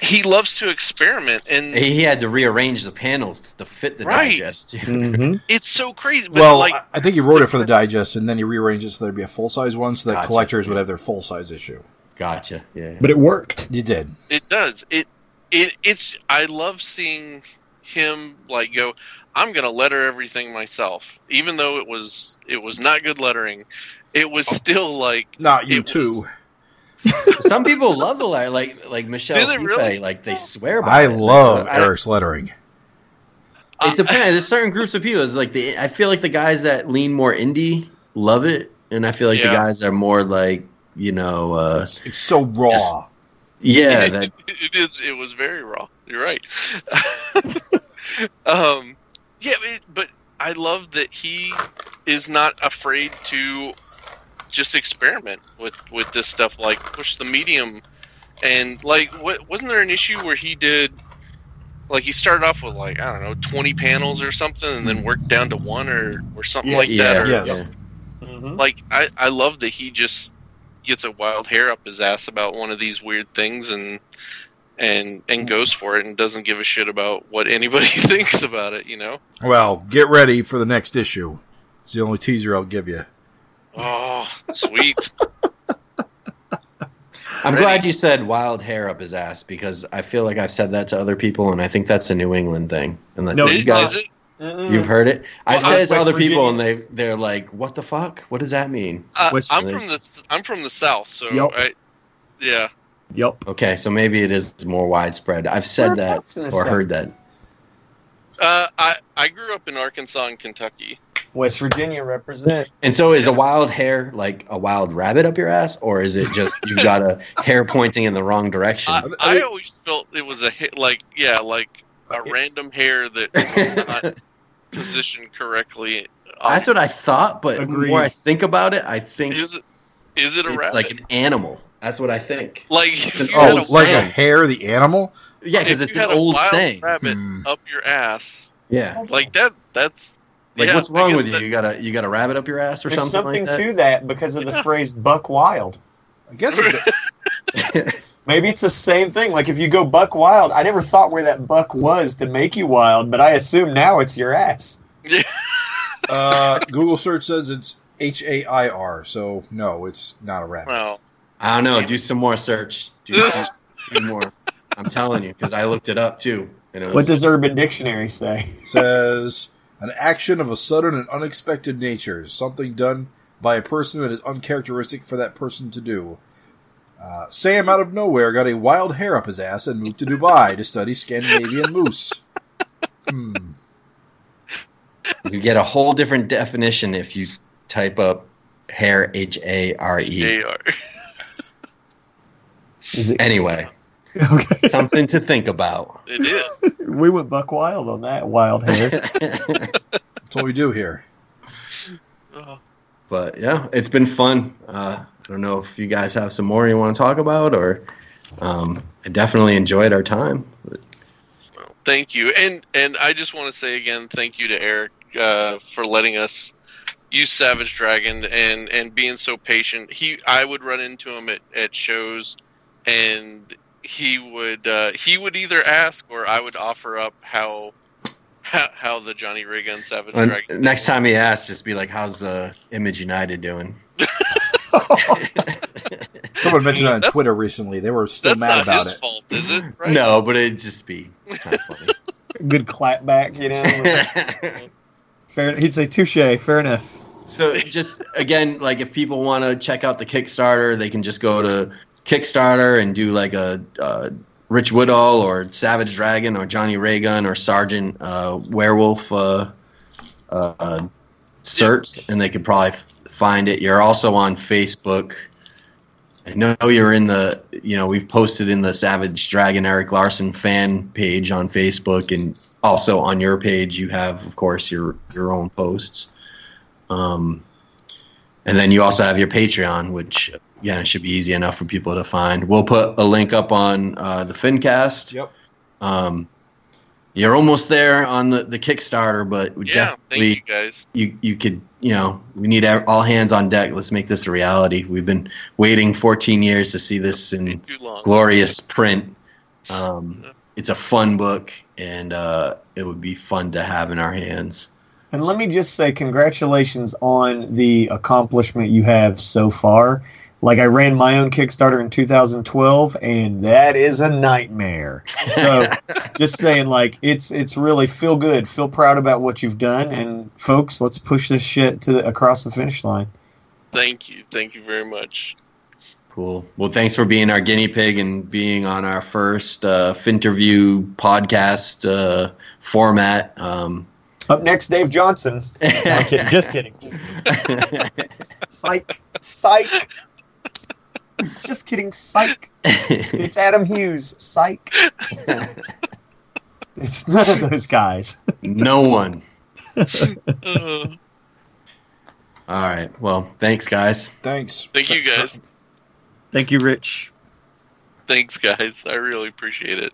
He loves to experiment, and He had to rearrange the panels to fit the Right. digest. Mm-hmm. it's so crazy. But Well, like, I- I think he wrote it for the digest, and then he rearranged it so there'd be a full size one, so that Gotcha. collectors would have their full size issue. Gotcha. Yeah. But it worked. You did. It does. It it it's I love seeing him like go I'm going to letter everything myself. Even though it was it was not good lettering, it was still like Not you too. was- Some people love the letter, like like Michelle. Do they Fiffe, really? Like they swear by I it. love I Eric's lettering. It depends. There's certain groups of people. It's like the I feel like the guys that lean more indie love it, and I feel like the guys that are more like you know, uh, It's, it's so raw. yeah, that it is it was very raw. You're right. um yeah, it, but I love that he is not afraid to just experiment with with this stuff like push the medium and like what wasn't there an issue where he did like he started off with like I don't know 20 panels or something and then worked down to one or or something like yeah, that or Yes. yeah. Mm-hmm. like I, I love that he just gets a wild hair up his ass about one of these weird things and and and goes for it and doesn't give a shit about what anybody thinks about it you know Well, get ready for the next issue. It's the only teaser I'll give you. Oh sweet I'm Ready? glad you said wild hair up his ass because I feel like I've said that to other people, and I think that's a New England thing. And that No, you is, guys, is it you've heard it. I've said it to West other people, and they they're like, "What the fuck? What does that mean?" uh, I'm from the I'm from the south so Yup. I yeah Yep. Okay, so maybe it is more widespread. I've said Whereabouts that or South? heard that. uh, I I grew up in Arkansas and Kentucky West Virginia represent. And so, is a wild hair like a wild rabbit up your ass, or is it just you've got a hair pointing in the wrong direction? I, I I always felt it was a hit like yeah like a random hair that was not positioned correctly That's what I thought, but the more I think about it, I think is it is it a it's rabbit like an animal. That's what I think. like if Oh, a like a saying. hair, the animal? Yeah, because it's you an had a old wild saying. rabbit Hmm. up your ass Yeah, like that that's like yeah, what's wrong with you? that- You got a you got a rabbit up your ass or There's something, something like that? to that because of the Yeah. phrase "buck wild." I guess it, Maybe it's the same thing. Like if you go buck wild, I never thought where that buck was to make you wild, but I assume now it's your ass. uh, Google search says it's H A I R, so no, it's not a rabbit. well I don't know. Do some more search. Do, do, do more. I'm telling you because I looked it up too, and it was. What does Urban Dictionary say? says an action of a sudden and unexpected nature, something done by a person that is uncharacteristic for that person to do. Uh, Sam, out of nowhere, got a wild hair up his ass and moved to Dubai to study Scandinavian moose. Hmm. You could get a whole different definition if you type up hair H A R E. Is it Anyway, okay? something to think about. it is we went buck wild on that wild hair. That's what we do here. Oh, but yeah, it's been fun. Uh, I don't know if you guys have some more you want to talk about, or um, I definitely enjoyed our time. well, thank you and and I just want to say again thank you to Eric uh, for letting us use Savage Dragon and and being so patient he I would run into him at, at shows and he would uh, he would either ask or I would offer up how how, how the Johnny Raygun Savage And Dragon next time he asks, just be like, "How's uh, Image United doing?" Someone mentioned it on That's- Twitter recently. They were still mad not about his it. fault is it right? No, but it'd just be kind of funny. Good clapback, you know. Fair, he'd say touche. Fair enough. so just again, like if people want to check out the Kickstarter, they can just go to Kickstarter and do like a uh, Rich Woodall or Savage Dragon or Johnny Raygun or Sergeant uh, Werewolf uh, uh, search, and they could probably find it. You're also on Facebook. I know you're in the, you know, we've posted in the Savage Dragon Eric Larsen fan page on Facebook, and also on your page, you have, of course, your your own posts. Um, and then you also have your Patreon, which yeah, it should be easy enough for people to find. We'll put a link up on uh, the FinCast. Yep. Um, you're almost there on the, the Kickstarter, but Yeah, definitely thank you guys. you you could you know we need all hands on deck. Let's make this a reality. We've been waiting 14 years to see this in glorious print. Um, it's a fun book, and uh, it would be fun to have in our hands. And let me just say, congratulations on the accomplishment you have so far. Like, I ran my own Kickstarter in 2012, and that is a nightmare. So, just saying, like, it's it's really feel good, feel proud about what you've done, and folks, let's push this shit to the, across the finish line. Thank you. Thank you very much. Cool. Well, thanks for being our guinea pig and being on our first uh, Finterview podcast uh, format. Um, Up next, Dave Johnson. No, kidding. Just kidding. Just kidding. Psych. Psych. Just kidding. Psych. It's Adam Hughes. Psych. It's none of those guys. no one. Uh, All right. Well, thanks, guys. Thanks. thank you guys. Thank you, Rich. Thanks, guys. I really appreciate it.